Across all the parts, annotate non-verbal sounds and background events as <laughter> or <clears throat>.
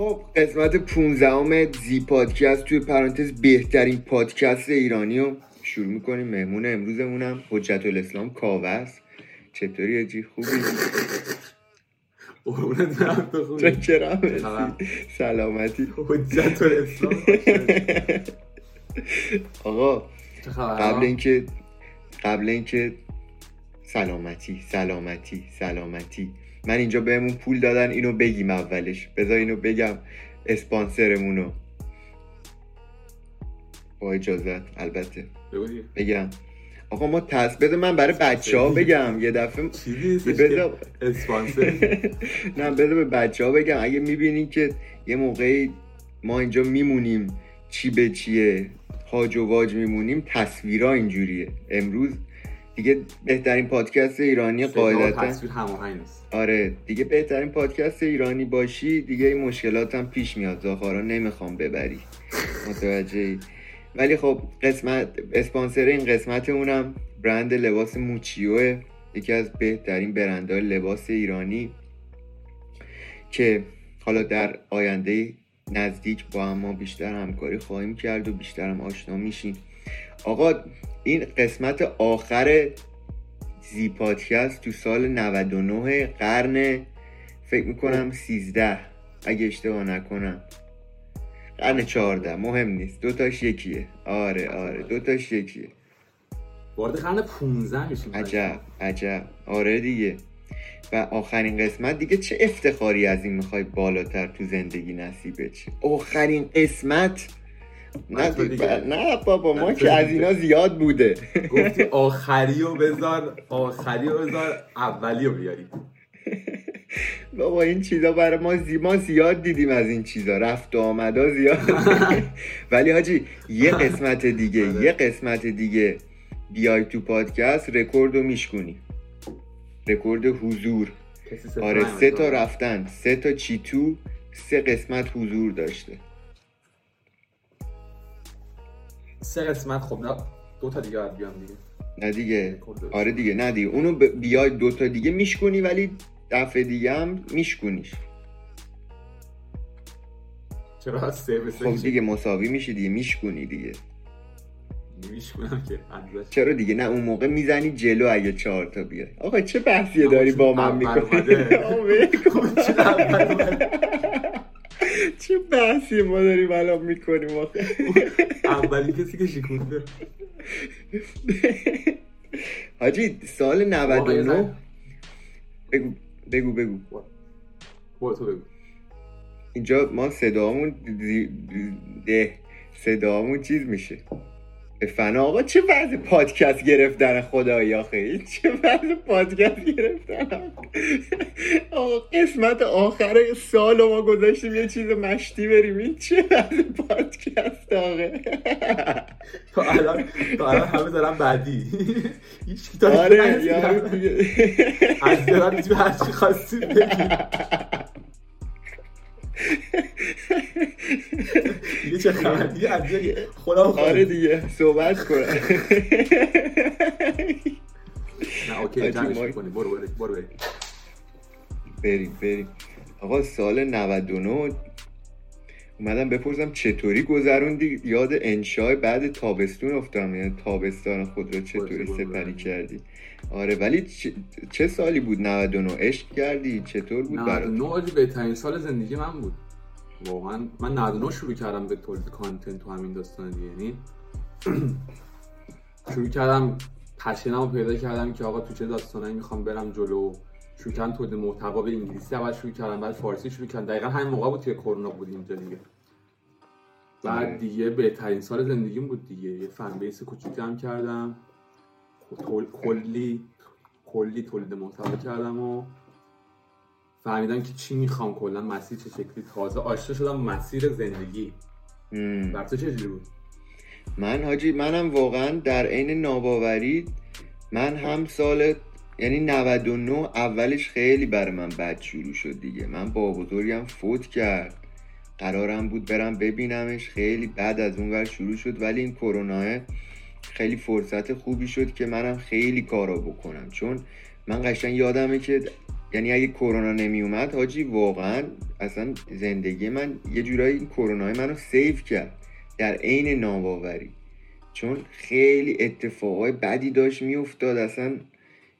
خب قسمت 15 زی پادکست توی پرانتز بهترین پادکست ایرانی رو شروع می‌کنیم. مهمون امروزمونم حجت الاسلام کاوه چطوری اجی خوبی؟ قربونت برم تو خوبی؟ سلامتی. حجت الاسلام؟ <laughs> آقا قبل اینکه قبل اینکه سلامتی سلامتی سلامتی. من اینجا بهمون پول دادن اینو بگیم اولش. بذار اینو بگم اسپانسرمونو. با اجازت البته. بگم. آقا ما تص بده من برای بچه ها بگم. یه دفعه بذار اسپانسر <laughs> نه بذار به بچه ها بگم. اگه می‌بینین که یه موقعی ما اینجا میمونیم چی به چیه هاج و واج میمونیم تصویرها اینجوریه. امروز دیگه بهترین پادکست ایرانی قاعدتا. تصویر هماهنگ آره دیگه بهترین پادکست ایرانی باشی دیگه این مشکلات هم پیش میاد. زاخارا نمی‌خوام ببری. <laughs> متوجه ولی خب قسمت اسپانسر این قسمت اونم برند لباس موچیوه. یکی از بهترین برندهای لباس ایرانی که حالا در آینده نزدیک با هم ما بیشتر همکاری خواهیم کرد و بیشتر هم آشنا میشیم. آقا این قسمت آخر زی پادکست تو سال 99 قرن فکر می‌کنم 13 اگه اشتباه نکنم. قرن 14 مهم نیست. دوتاش یکیه. آره آره. دوتاش یکیه. وارد قرن 15 میشیم. عجب عجب. آره دیگه. و آخرین قسمت دیگه چه افتخاری از این می‌خوای بالاتر تو زندگی نصیبه چه آخرین قسمت نه, نه بابا ما که از اینا زیاد بوده. گفتی <laughs> آخری و بذار آخری و بذار اولی رو بیاری. بابا این چیزا برای ما زی... ما زیاد دیدیم از این چیزا رفت و آمدا زیاد. <laughs> ولی حاجی یه قسمت دیگه آره. یه قسمت دیگه بیای تو پادکست رکورد رو میشکنی رکورد حضور. آره سه تا رفتن سه تا چیتو سه قسمت حضور داشته. سه قسمت خب نه دو تا دیگه باید بیام دیگه. نه دیگه. آره دیگه نه دیگه. اونو بیای دو تا دیگه میشکنی ولی دفعه دیگه هم میشکنیش چرا سه به سه خب دیگه مساوی میشه دیگه میشکنی دیگه. میشکنم که چرا دیگه؟ نه اون موقع می‌زنی جلو اگه چهار تا بیای. آقا چه بحثیه داری با من می‌کنی؟ <laughs> <laughs> چه بحثی ما داریم الان می‌کنیم آخه؟ اولی کسی که شکونده. حاجی سال 99 بگو بگو بگو. تو بگو. اینجا ما صدامون ده صدامون چیز میشه. فنا آقا چه وضع پادکست گرفتن خدایی آخه؟ چه وضع پادکست گرفتن؟ آقا قسمت آخر سال ما گذاشتیم یه چیز مشتی بریم. این چه وضع پادکست آقه تو الان تو الان همه دارم بعدی. هیچ آره از دارم تو هر چی خواستی بگی دیگه چه خبر؟ دیگه از خودم آره دیگه صحبت کنم نه اوکی جمعش برو برو برو. بریم بریم. آقا سال 99 اومدم بپرسم چطوری گذروندی؟ یاد انشای بعد تابستون افتادم یعنی تابستان خود رو چطوری سپری کردی؟ آره ولی چه سالی بود 99 عشق کردی؟ چطور بود برات؟ 99 بهترین سال زندگی من بود. واقعا من 99 شروع کردم به تولید کانتنت تو همین داستان دیگه. یعنی <clears throat> شروع کردم پشنمو پیدا کردم که آقا تو چه داستانایی می‌خوام برم جلو؟ شروع کردم تولید محتوا به انگلیسی اول شروع کردم بعد فارسی شروع کردم. دقیقا همین موقع بود که کرونا بود اینجا دیگه. بعد آره. دیگه بهترین سال زندگیم بود دیگه. یه فن بیس کوچیکم کردم. کلی کلی تولید محتوا کردم و فهمیدم که چی می‌خوام کلا مسیر چه شکلی. تازه آشنا شدم مسیر زندگی. بر تو چه بود؟ من حاجی منم واقعا در عین ناباوری من هم سال یعنی 99 اولش خیلی برای من بد شروع شد دیگه. من با بزرگم فوت کرد. قرارم بود برم ببینمش. خیلی بعد از اون ور شروع شد ولی این کرونا خیلی فرصت خوبی شد که منم خیلی کارا بکنم. چون من قشنگ یادمه که یعنی اگه کرونا نمی اومد حاجی واقعا اصلا زندگی من یه جورایی این کرونا منو سیف کرد در عین ناباوری. چون خیلی اتفاقای بدی داشت میافتاد. اصلا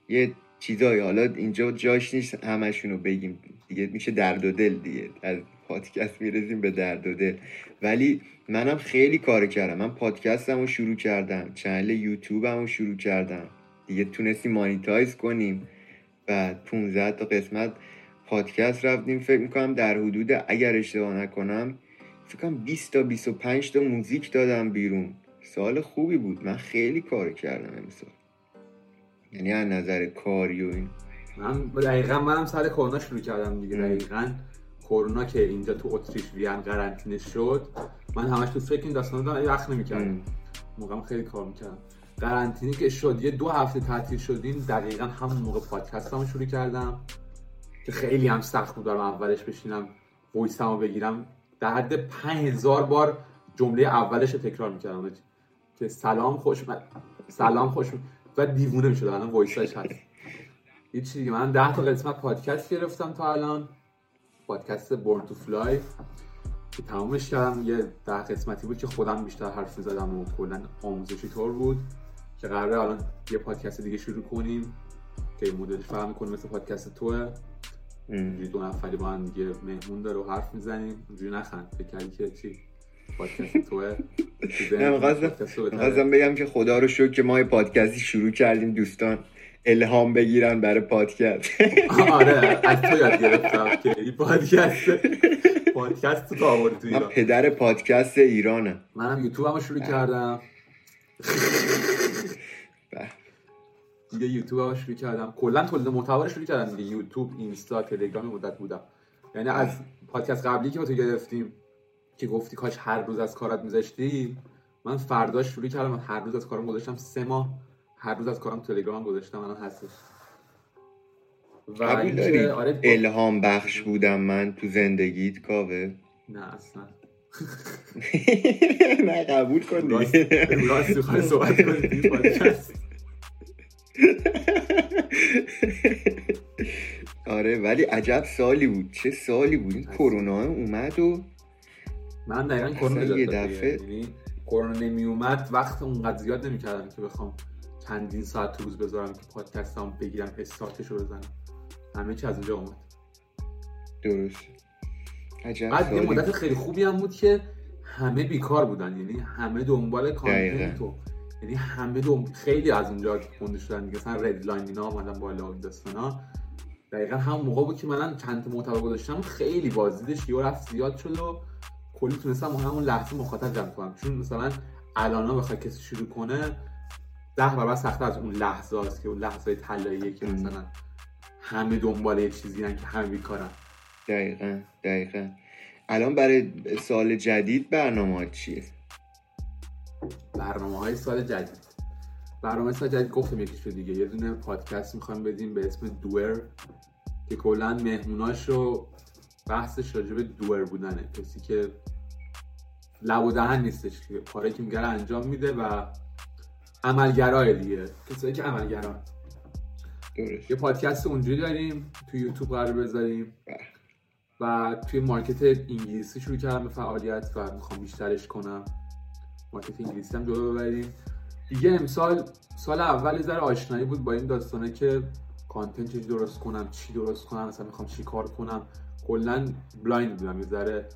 یه چیزایی حالا اینجا جاش نیست همشونو بگیم. دیگه میشه درد و دل دیگه. از پادکست می‌رسیم به درد و دل. ولی منم خیلی کار کردم. من پادکستم رو شروع کردم. چنل یوتیوبم رو شروع کردم. دیگه تونستیم مانیتایز کنیم. بعد 15 تا قسمت پادکست رفتیم. فکر می‌کنم در حدود اگر اشتباه نکنم فکر کنم 20 تا 25 تا موزیک دادم بیرون. سال خوبی بود. من خیلی کار کردم امسال. یعنی از نظر کاری و این. من دقیقا منم سر کرونا شروع کردم دیگه. دقیقا کرونا که اینجا تو اتریش وین قرنطینه شد من همش تو فکر این داستانا دارم وقت نمی‌کردم. موقعم خیلی کار می‌کردم. قرنطینه که شد یه دو هفته تعطیل شدیم دقیقا همون موقع پادکست هم شروع کردم که خیلی هم سخت بود دارم اولش بشینم وایسم بگیرم. در حد 5000 بار جمله اولش رو تکرار می‌کردم. که سلام خوش من سلام خوش و دیوونه می‌شد الان وایساش هست. یه چیزی دیگه. من 10 تا قسمت پادکست گرفتم تا الان. پادکست بورن تو فلای که تمامش کردم. یه ده قسمتی بود که خودم بیشتر حرف زدم و کلا آموزشی طور بود که قراره الان یه پادکست دیگه شروع کنیم که این مدلش فهم کنیم مثل پادکست توه. اینجوری دو نفری با هم دیگه مهمون داره و حرف می‌زنیم. اونجوری نخند. فکر کردی که چی؟ پادکست توه؟ نه بگم که خدا رو شکر که ما یه پادکستی شروع کردیم دوستان. الهام بگیرن برای پادکست. <laughs> آره از تو یاد گرفتم که این پادکست پادکست تو آورد تو ایران. پدر پادکست ایرانم. منم یوتیوب هم شروع کردم. <laughs> دیگه یوتیوب هم شروع کردم. کلا تولید محتوا رو شروع کردم. دیگه یوتیوب اینستا تلگرام مدت بودم. یعنی از پادکست قبلی که با تو گرفتیم که گفتی کاش هر روز از کارت میذاشتی من فرداش شروع کردم. هر روز از کارم گذاشتم سه ماه. هر روز از کارم تلگرام گذاشتم الان هستش. و آره الهام بخش بودم من تو زندگیت کاوه. نه اصلا. <laughs> نه قبول کن راستی خواهی صحبت کنید <laughs> آره ولی عجب سالی بود. چه سالی بود؟ این کرونا اومد و من دقیقا کرونا یه دفعه. یعنی کرونا نمی اومد وقت اونقدر زیاد نمی کردم که بخوام چندین ساعت تو روز بذارم که پادکستم بگیرم استارتش رو بزنم. همه چی از اونجا اومد. درست. عجب بعد یه مدت خیلی خوبی هم بود که همه بیکار بودن. یعنی همه دنبال کانتنت تو. یعنی همه دوم خیلی از اونجا خونده شدن. دیگه مثلا ردلاین اینا اومدن بالا این داستانا دقیقا همون موقع بود که من چند تا محتوا گذاشتم. خیلی بازدیدش یه رفت زیاد شد و کلی تونستم همون لحظه مخاطب جمع کنم. چون مثلا الان بخوای کسی شروع کنه ده برابر سخته از اون لحظه است که اون لحظه طلاییه که مثلا همه دنبال یه چیزی که همه بیکارن. دقیقا دقیقا. الان برای سال جدید برنامه چیه؟ برنامه های سال جدید. برنامه سال جدید گفتم یکی دیگه. یه دونه پادکست می‌خوایم بدیم به اسم دور که کلا مهموناش رو بحثش راجع به دور بودنه. کسی که لب و دهن نیستش که کاری که میگه انجام میده و عملگرای دیگه. کسایی که عملگران یه پادکست اونجوری داریم تو یوتیوب قرار بذاریم. بله. و توی market انگلیسی شروع کردم به فعالیت و می‌خوام بیشترش کنم. market انگلیسی هم جلو ببریم. دیگه امسال سال اول ذره آشنایی بود با این داستانه که content چی درست کنم چی درست کنم مثلا می‌خوام چی کار کنم. کلا blind بودم یه ذره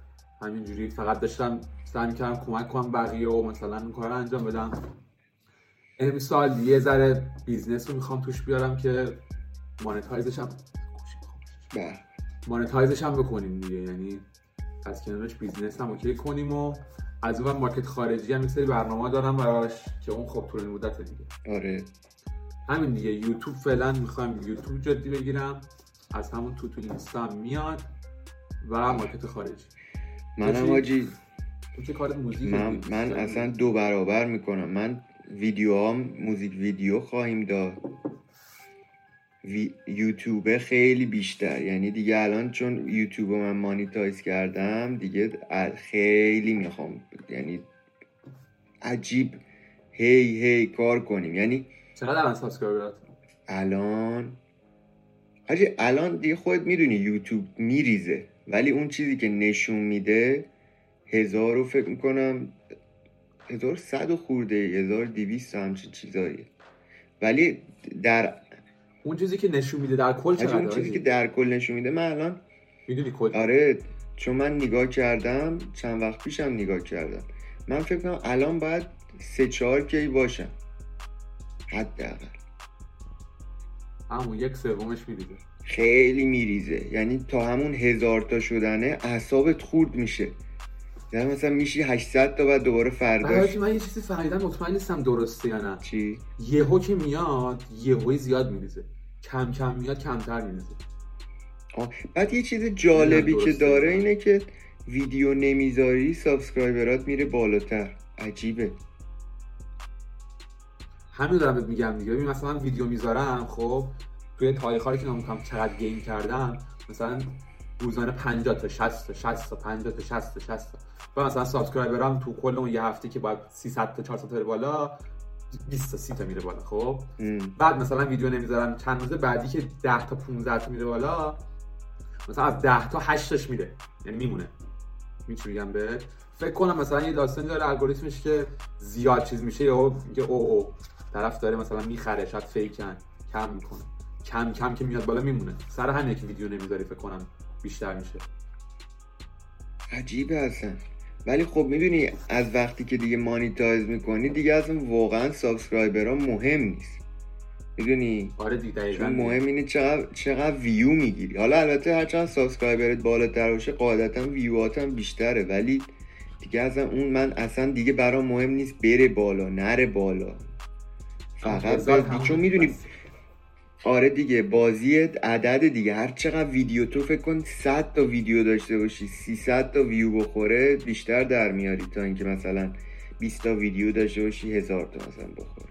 همینجوری. فقط داشتم سعی می‌کردم کمک کنم بقیه و مثلا این کار انجام بدم. امسال یه ذره business رو می‌خوام توش بیارم که monetize ش هم بله. monetize ش هم بکنیم دیگه. یعنی از کنارش business هم okay کنیم و از اون market خارجی هم سری برنامه دارم براش که اون خب طول مدت دیگه. آره. همین دیگه. یوتیوب فعلا می‌خوایم یوتیوب جدی بگیرم. از همون تو تو اینستا میاد و مارکت خارجی. منم آجی چه کار موزیک من, من اصلا دو برابر می‌کنم. من ویدیو هم موزیک ویدیو خواهیم داد. وی... یوتیوب خیلی بیشتر. یعنی دیگه الان چون یوتیوب من مانیتایز کردم دیگه خیلی می‌خوام. یعنی عجیب. هی هی کار کنیم. یعنی چقدر الان subscriber ات الان حاجی الان دیگه خودت می‌دونی یوتیوب میریزه. ولی اون چیزی که نشون میده هزار و فکر می‌کنم هزار صد و خورده هزار دیویست همچین چیزاییه ولی در اون چیزی که نشون میده در کل چقدر اون چیزی که در کل نشون میده من الان می‌دونی کل؟ آره چون من نگاه کردم چند وقت پیشم نگاه کردم. من فکر کنم الان باید سه چهار کی باشم. حداقل. همون یک سومش می‌دیده خیلی میریزه. یعنی تا همون هزار تا شدنه اعصابت خورد میشه. یعنی مثلا میشی 800 تا بعد دوباره فرداش حاجی من یه چیزی فهمیدم مطمئن نیستم درسته یا نه. چی؟ یهو که میاد یهوی زیاد میریزه. کم کم میاد کمتر میریزه. بعد یه چیز جالبی که داره نه. اینه که ویدیو نمی‌ذاری subscriber ات میره بالاتر. عجیبه. همین دارم بهت میگم دیگه. ببین مثلا ویدیو می‌ذارم خب توی تاریخ که نگاه می‌کنم چقدر gain کردم مثلا روزانه 50 تا 60 تا 60 تا 50 تا 60 تا 60 تا. و مثلا subscriber ام تو کل اون یه هفته که باید 300 تا 400 تا بالا 20 تا 30 تا میره بالا خب؟ ام. بعد مثلا ویدیو نمی‌ذارم چند روز بعدی که 10 تا 15 تا میره بالا مثلا از 10 تا 8 تاش میره. یعنی میمونه. میچ میگم به فکر کنم مثلا یه داستانی داره الگوریتمش که زیاد چیز میشه یا میگه او او. طرف داره مثلا می‌خره شاید fake ان کم می‌کنه. کم کم که میاد بالا میمونه. سر همین که ویدیو نمی‌ذاری فکر کنم. بیشتر میشه. عجیبه اصلا. ولی خب می‌دونی از وقتی که دیگه monetize می‌کنی دیگه اصلا واقعا subscriber ها مهم نیست. می‌دونی؟ آره دیگه چون مهم اینه چقدر, چقدر ویو می‌گیری. حالا البته هرچند subscriber ت بالاتر باشه قاعدتا ویوات هم بیشتره. ولی دیگه اصلا اون من اصلا دیگه برام مهم نیست بره بالا نره بالا. فقط چون می‌دونی بس. آره دیگه بازی عدد دیگه. هر چقدر ویدیو تو فکر کن 100 تا ویدیو داشته باشی 300 تا ویو بخوره بیشتر در میاری تا اینکه مثلا 20 تا ویدیو داشته باشی هزار تا مثلا بخوره.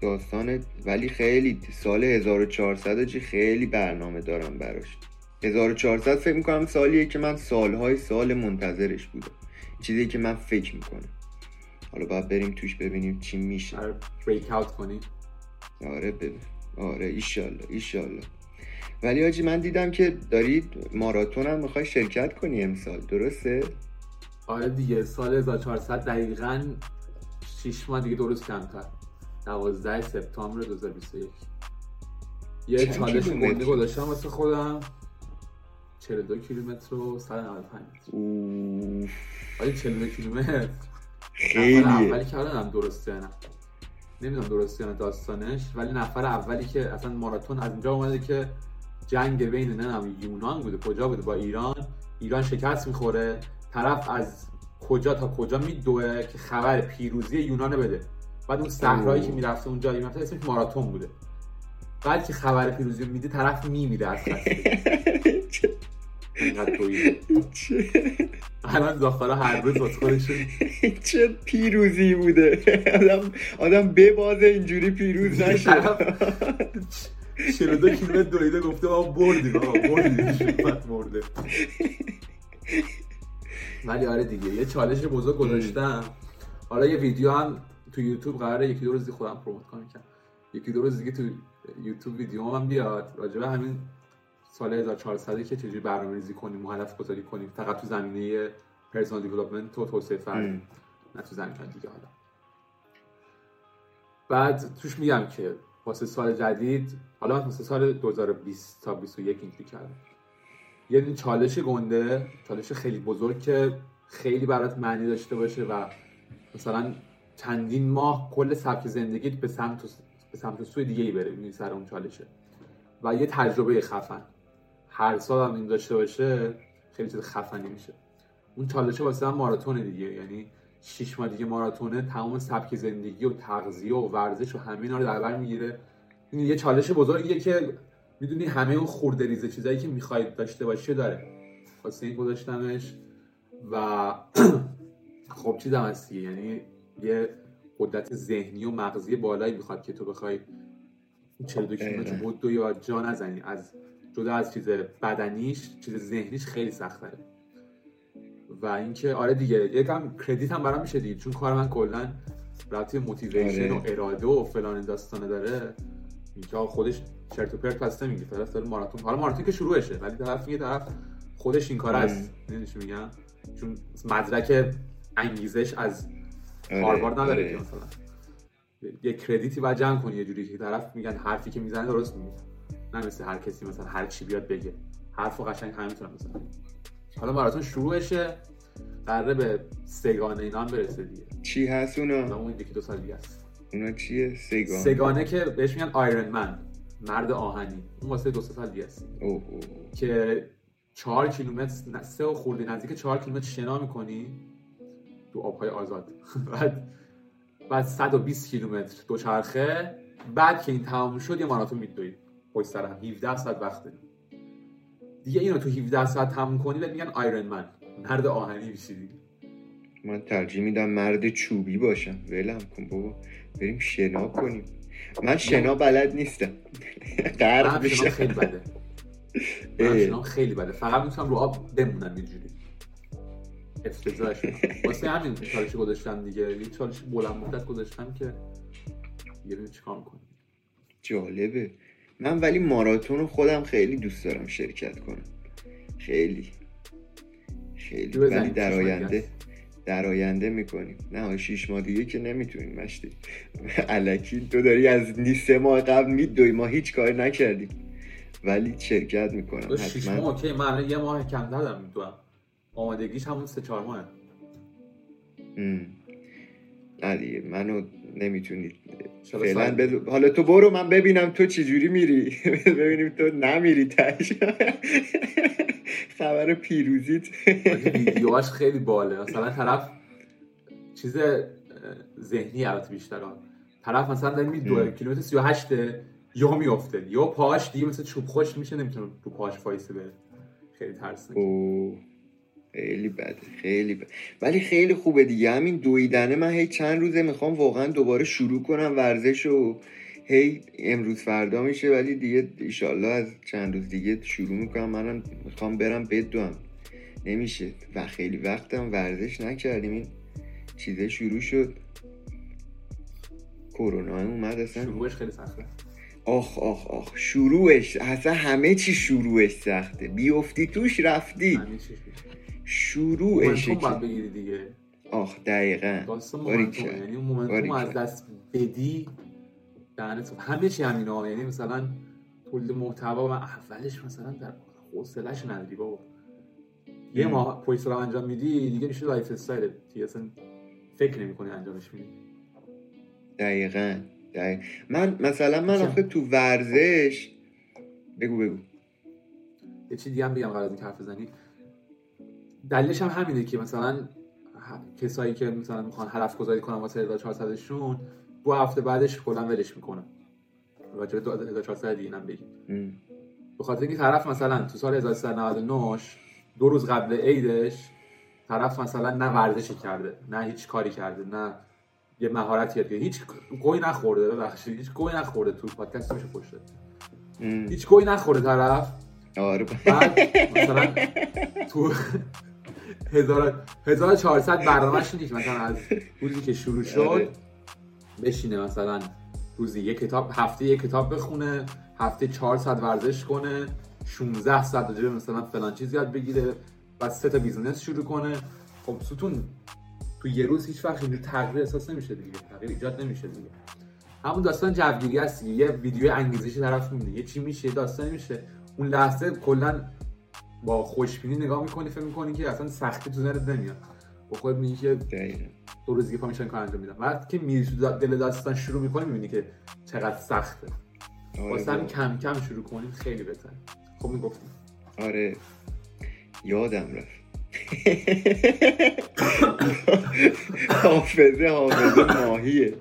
داستان ولی خیلی سال 1400 چی خیلی برنامه دارم براش. 1400 فکر می‌کنم سالیه که من سالهای سال منتظرش بودم. چیزی که من فکر می‌کنم. حالا باید بریم توش ببینیم چی میشه. آره بریک اوت کنی آره ببین. آره ایشالله ایشالله. ولی آجی من دیدم که دارید ماراتون هم می‌خوای شرکت کنی امسال. درسته؟ آره دیگه سال 1400 دقیقاً 6 ماه دیگه درست کمتر. 12 سپتامبر 2021 یه چالش کیلومتر؟ گنده گذاشتم واسه خودم. 42 کیلومتر و 195 متر اوه آره 42 کیلومتر. نفر خیلیه اولی الانم درسته. نه نمی‌دونم درسته یا داستانش ولی نفر اولی که اصلا ماراتون از اینجا اومده که جنگ بین نمی‌دونم یونان بوده کجا بوده؟ با ایران. ایران شکست می‌خوره. طرف از کجا تا کجا میدوه که خبر پیروزی یونان بده. بعد اون صحرایی که. می‌رفته اونجا می‌رفته اسمش ماراتون بوده. بعد که خبر پیروزی رو میده طرف میمیره از <laughs> الان زاخارا هر روز واسه خودشون چه پیروزی بوده. آدم آدم ببازه اینجوری پیروز نشه. 42 کیلومتر دویده گفته آقا بردیم آقا بردیم. مرده. ولی آره دیگه یه چالش بزرگ گذاشتم. حالا یه ویدیو هم تو یوتیوب قراره یکی دو روز دیگه خودم پروموت کنم. که یکی دو روز دیگه تو یوتیوب ویدیو هم بیاد. راجع به همین سال 1400 که چجوری برنامه‌ریزی کنیم و هدف گذاری کنیم. فقط تو زمینه پرسونال دیولپمنت و توسعه فردی ام. نه تو زمینه دیگه حالا. بعد توش میگم که واسه سال جدید حالا واسه سال 2020 تا 21 اینجوری کردم. یه دونه چالش گنده چالش خیلی بزرگ که خیلی برات معنی داشته باشه و مثلا چندین ماه کل سبک زندگیت به سمت به سمت سوی دیگه ای بره می‌بینی سر اون چالشه. و یه تجربه خفن. هر سال هم این داشته باشه خیلی چیز خفنی میشه. اون چالشه واسه من ماراتون دیگه. یعنی شیش ماه دیگه ماراتونه تمام سبک زندگی و تغذیه و ورزش و همه اینا رو در بر می‌گیره. این یه چالش بزرگیه که می‌دونی همه اون خورده ریزه چیزایی که می‌خواید داشته باشی رو داره. واسه این گذاشتمش و <clears throat> خب چیزم هست یعنی یه قدرت ذهنی و مغزی بالایی می‌خواد که تو بخوای 42 کیلومتر. بود یا جا نزنی. از جدا از چیز بدنیش چیز ذهنیش خیلی سخته و اینکه آره دیگه یکم کردیت هم برام میشه دیگه چون کار من کلا رابطه موتیویشن آره. و اراده و فلان داستانه داره. اینجا خودش چرت و پرت پس نمیگه طرف داره ماراتون حالا ماراتون که شروعشه ولی طرف میگه طرف خودش این کار است می‌دونی چی میگم؟ چون مدرک انگیزش از آره، هاروارد نداره آره. که مثلا. یه کردیتی باید جمع کنی یه جوری که طرف میگن حرفی که می‌زنه درست میگه. نه مثل هر کسی مثلا هر چی بیاد بگه. حرفو قشنگ همه می‌تونن بزنن. حالا ماراتون شروعشه. قراره به سگانه اینا هم برسه دیگه. چی هست اونا؟ اون یکی دو سال دیگه است اونا چیه سگان سگانه که بهش میگن آیرن من مرد آهنی. اون واسه دو سال دیگه است اوه. اوه. که چهار کیلومتر سه و خورده نزدیک چهار کیلومتر شنا می‌کنی تو آبهای آزاد. <laughs> بعد بعد 120 کیلومتر دوچرخه. بعد که این تمام شد یه ماراتون میدوی پشت سر هم 17 ساعت وقت داری دیگه اینو تو 17 ساعت تموم کنی بهت میگن آیرن من مرد آهنی میشی دیگه. من ترجیح میدم مرد چوبی باشم. ولم کن بابا. بریم شنا کنیم. من شنا بلد نیستم. <laughs> غرق میشم. خیلی بده. <laughs> من اه. شنام خیلی بده. فقط می‌تونم رو آب بمونم اینجوری. افتضاح شدم. واسه همین چالش گذاشتم دیگه. یه چالش بلند مدت گذاشتم که ببینیم چیکار می‌کنیم. جالبه. من ولی ماراتون رو خودم خیلی دوست دارم شرکت کنم. خیلی. خیلی. ولی در آینده در آینده می‌کنیم. نه شیش ماه دیگه که نمی‌تونیم مشتی. <laughs> علکی تو داری از نی سه ماه قبل میدوی ما هیچ کاری نکردیم ولی شرکت می‌کنم شیش ماه اوکی. من یه ماه کم دادم می‌دونم آمادگیش همون سه چهار ماه. نه دیگه منو نمی‌تونید چرا فعلا حالا تو برو من ببینم تو چجوری میری. <laughs> ببینیم تو نمیری تش. <laughs> خبر پیروزیت. ویدیوهاش خیلی باله. مثلا طرف چیز ذهنی البته بیشتر. طرف مثلا داره میدوه ام. کیلومتر 38 یا میافته. یا پاش دیگه مثل چوب خوش میشه نمی‌تونه رو پاش فایسه بره خیلی ترسناکه اوه. خیلی بده خیلی بده. ولی خیلی خوبه دیگه. همین دویدنه من هی چند روزه می‌خوام واقعا دوباره شروع کنم ورزش و هی امروز فردا میشه ولی دیگه ایشالله از چند روز دیگه شروع می‌کنم. منم می‌خوام برم بدوم نمیشه. و خیلی وقتم ورزش نکردیم. این چیزه شروع شد. کرونا اومد اصلا. شروعش خیلی سخته. آخ آخ آخ. شروعش اصلا همه چی شروعش سخته. بیفتی توش رفتی. باید که بگیری دیگه. آخ دقیقا. داستان باریکلا. momentum یعنی اون momentum. از دست بدی دهنت همه چی همین ها یعنی مثلا تولید محتوا و اولش مثلا در حوصله‌اش نداری بابا. یه. ماه پشت سر هم انجام میدی دیگه میشه lifestyle. دیگه اصلا فکر نمی‌کنی انجامش میدی. دقیقا. دقیقا. من مثلا من؟ آخه تو ورزش بگو بگو. یه چیزی هم بگم قبل از اینکه حرف بزنی. دلیلش هم همینه که مثلا کسایی که مثلا می‌خوان هدف گذاری کنن واسه 1400 شون دو هفته بعدش کلا ولش می‌کنن. راجع به 1400 دیگه هم بگیم. به خاطر اینکه طرف مثلا تو سال 1399 دو روز قبل عیدش طرف مثلا نه ورزشی کرده نه هیچ کاری کرده نه یه مهارتی یاد هیچ گوی نخورده ببخشید. هیچ گوی نخورده تو پادکست میشه پشته. هیچ گهی نخورده طرف. آره. بعد مثلا تو 1400 برنامهش اینه که مثلا از روزی که شروع شد آره. بشینه مثلا روزی یک کتاب هفته یک کتاب بخونه هفته 400 ورزش کنه 16 ساعت راجع مثلا فلان چیز یاد بگیره بعد سه تا business شروع کنه خب ستون تو یه روز هیچ وقت اینجور تغییر احساس نمیشه دیگه تغییر ایجاد نمیشه دیگه همون داستان جوگیری هست دیگه. یه ویدیو انگیزشی طرف می‌بینه یه چی میشه داستانی میشه اون لحظه کلا با خوشبینی نگاه می‌کنی فکر می‌کنی که اصلا سختی تو ذهنت نمیاد. با خود میگی که دو روز دیگه پا میشن کار انجام میدم. بعد که میری تو دل داستان شروع می‌کنی می‌بینی که چقدر سخته. آره واسه. کم کم شروع کنیم خیلی بهتر خب می‌گفتیم. آره. یادم رفت. <laughs> حافظه حافظه ماهیه.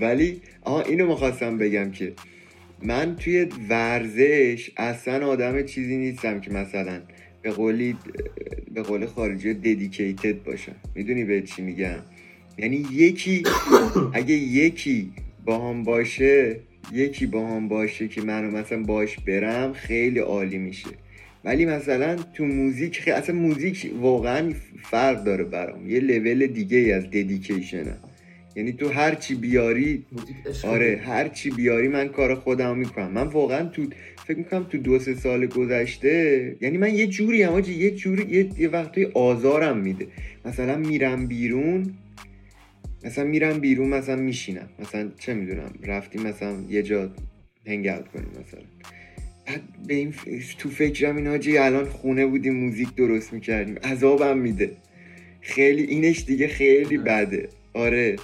ولی آها اینو می‌خواستم بگم که من توی ورزش اصلا آدم چیزی نیستم که مثلا به قولی به قول خارجی ددیکیتد باشم. می‌دونی به چی میگم؟ یعنی یکی اگه یکی با هم باشه یکی با هم باشه که منو مثلا باش برم خیلی عالی میشه. ولی مثلا تو موزیک خیلی اصلا موزیک واقعا فرق داره برام. یه لول دیگه ای از ددیکیشنه یعنی تو هر چی بیاری آره هر چی بیاری من کار خودم می‌کنم. من واقعا تو فکر می‌کنم تو دو سه سال گذشته یعنی من یه جوری هم آجی یه جوری یه, یه وقتی آزارم میده. مثلا میرم بیرون مثلا میرم بیرون مثلا میشینم. مثلا چه می‌دونم رفتیم مثلا یه جا هنگ کنیم مثلا. بعد به این ف- تو فکرم این حاجی الان خونه بودیم موزیک درست می‌کردیم. عذابم میده. خیلی اینش دیگه خیلی بده. آره.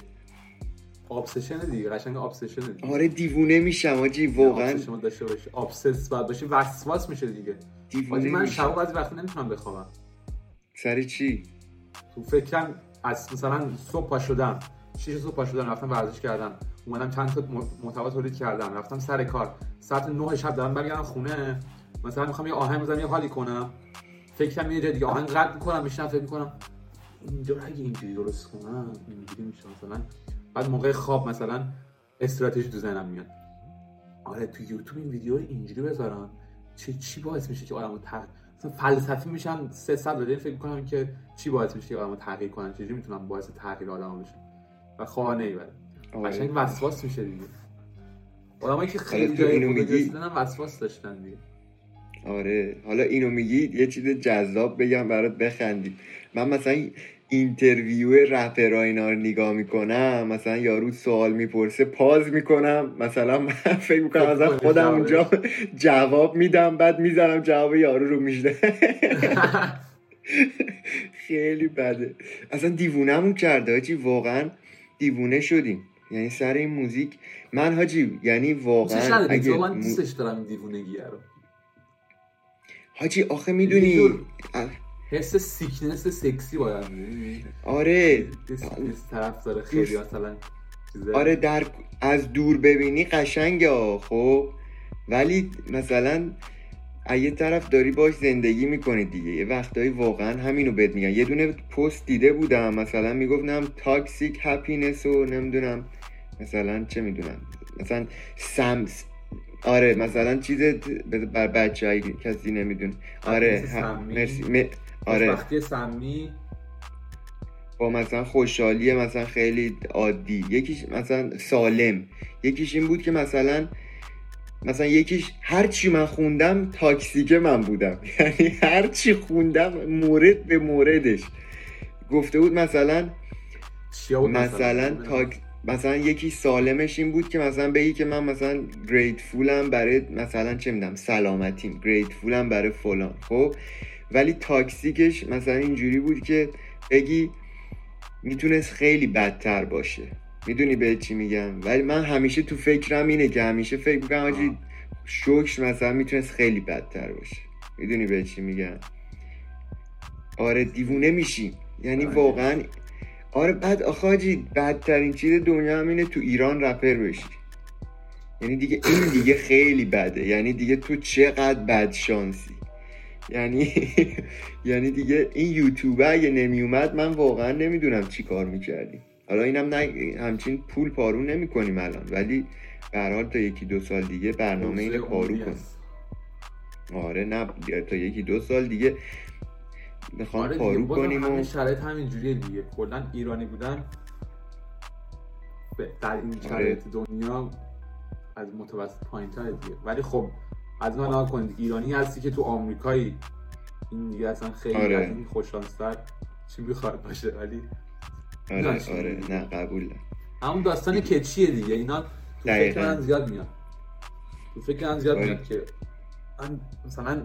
obsession دیگه قشنگ obsession دیگه. آره دیوونه میشم حاجی واقعا. obsession داشته باشه obsess بعد باشه وسواس میشه دیگه. دیوونه من شب بعضی وقتی نمی‌تونم بخوابم. سر چی؟ تو فکرم از مثلا صبح پا شدم 6 صبح پا شدم رفتم ورزش کردم اومدم چند تا محتوا تولید کردم رفتم سر کار. ساعت 9 شب دارم برگردم خونه مثلا می‌خوام یه آهنگ بزنم یه حالی کنم. فکرم یه دیگه آهنگ قطع می‌کنم میشنم فکر می‌کنم اینجا اگه اینجوری درست کنم اینجوری میشه مثلا. بعد موقع خواب مثلا استراتژی تو ذهنم میاد. آره تو یوتیوب این ویدیو رو اینجوری بذارم چه چی باعث میشه که آدمو تغییر مثلا فلسفی میشم 300 دقیقه فکر کنم که چی باعث میشه که آدمو تغییر کنن؟ چجوری می‌تونم باعث تغییر آدمو بشم و خواه نمی‌بره آره. قشنگ وسواس میشه دیگه. آدمایی که خیلی جای میگی- وسواس داشتن دیگه. آره. حالا اینو میگی یه چیز جذاب بگم برات بخندیم. من مثلا interview رپرها اینا رو نگاه می‌کنم مثلا یارو سوال می‌پرسه pause می‌کنم. مثلا من <laughs> فکر می‌کنم مثلا کنی خودم. اونجا جواب میدم بعد می‌زنم جواب یارو رو میشنه <laughs> خیلی بده. اصلا دیوونمون کرده حاجی واقعا دیوونه شدیم. یعنی سر این موزیک من حاجی یعنی واقعا اگه من دوستش دارم این دیوونگیه رو. حاجی آخه می‌دونی حس sickness سکسی باید؟ آره. sickness طرف داره. خیلی مثلا چیزه. آره در از دور ببینی قشنگه خب. ولی مثلا یه طرف داری باش زندگی می‌کنی دیگه. یه وقتایی واقعا همینو بهت میگن. یه دونه پست دیده بودم مثلا می‌گفتم toxic happiness و نمی‌دونم مثلا چه می‌دونم. مثلا سمس آره مثلا چیز بر بچه کسی نمی‌دونه. آره. مرسی. م- آره. وقتی سمی. با مثلا خوشحالی مثلا خیلی عادی. یکیش مثلا سالم. یکیش این بود که مثلا مثلا یکیش هر چی من خوندم تاکسیکه من بودم. <laughs> یعنی هر چی خوندم مورد به موردش. گفته بود مثلا بود مثلا؟ تاک مثلا یکی سالمش این بود که مثلا بگی که من مثلا گریتفولم برای مثلا چه می‌دونم سلامتیم. گریتفولم برای فلان. خب؟ ولی تاکسیکش مثلا اینجوری بود که بگی می‌تونست خیلی بدتر باشه. می‌دونی به چی میگم؟ ولی من همیشه تو فکرم اینه که همیشه فکر می‌کنم آجی آه. شکر مثلا می‌تونست خیلی بدتر باشه. می‌دونی به چی میگم؟ آره دیوونه میشیم یعنی آره. واقعا آره بعد آخه حاجی بدترین چیز دنیا هم اینه تو ایران رپر بشی. یعنی دیگه این دیگه خیلی بده. یعنی دیگه تو چقدر بد شانسی. یعنی <laughs> یعنی دیگه این یوتیوبر اگه نمیومد من واقعا نمی‌دونم چی کار می‌کردیم. حالا اینم نه همچین پول پارو نمی‌کنیم الان ولی به هر حال تا یکی دو سال دیگه برنامه اینه پارو کنیم آره نه تا یکی دو سال دیگه می‌خوام آره پارو کنیم و شرایط همینجوریه دیگه. کلا ایرانی بودن به- در این آره. شرایط دنیا از متوسط پایین دیگه. ولی خب از من نگاه کنید ایرانی هستی که تو آمریکایی این دیگه اصلا خیلی آره. خوششانستر چی می‌خواد باشه ولی آره نه، آره نه قبول. همون داستان کچیه دیگه اینا تو فکر. من زیاد میاد تو فکر من زیاد آره. میاد که من مثلا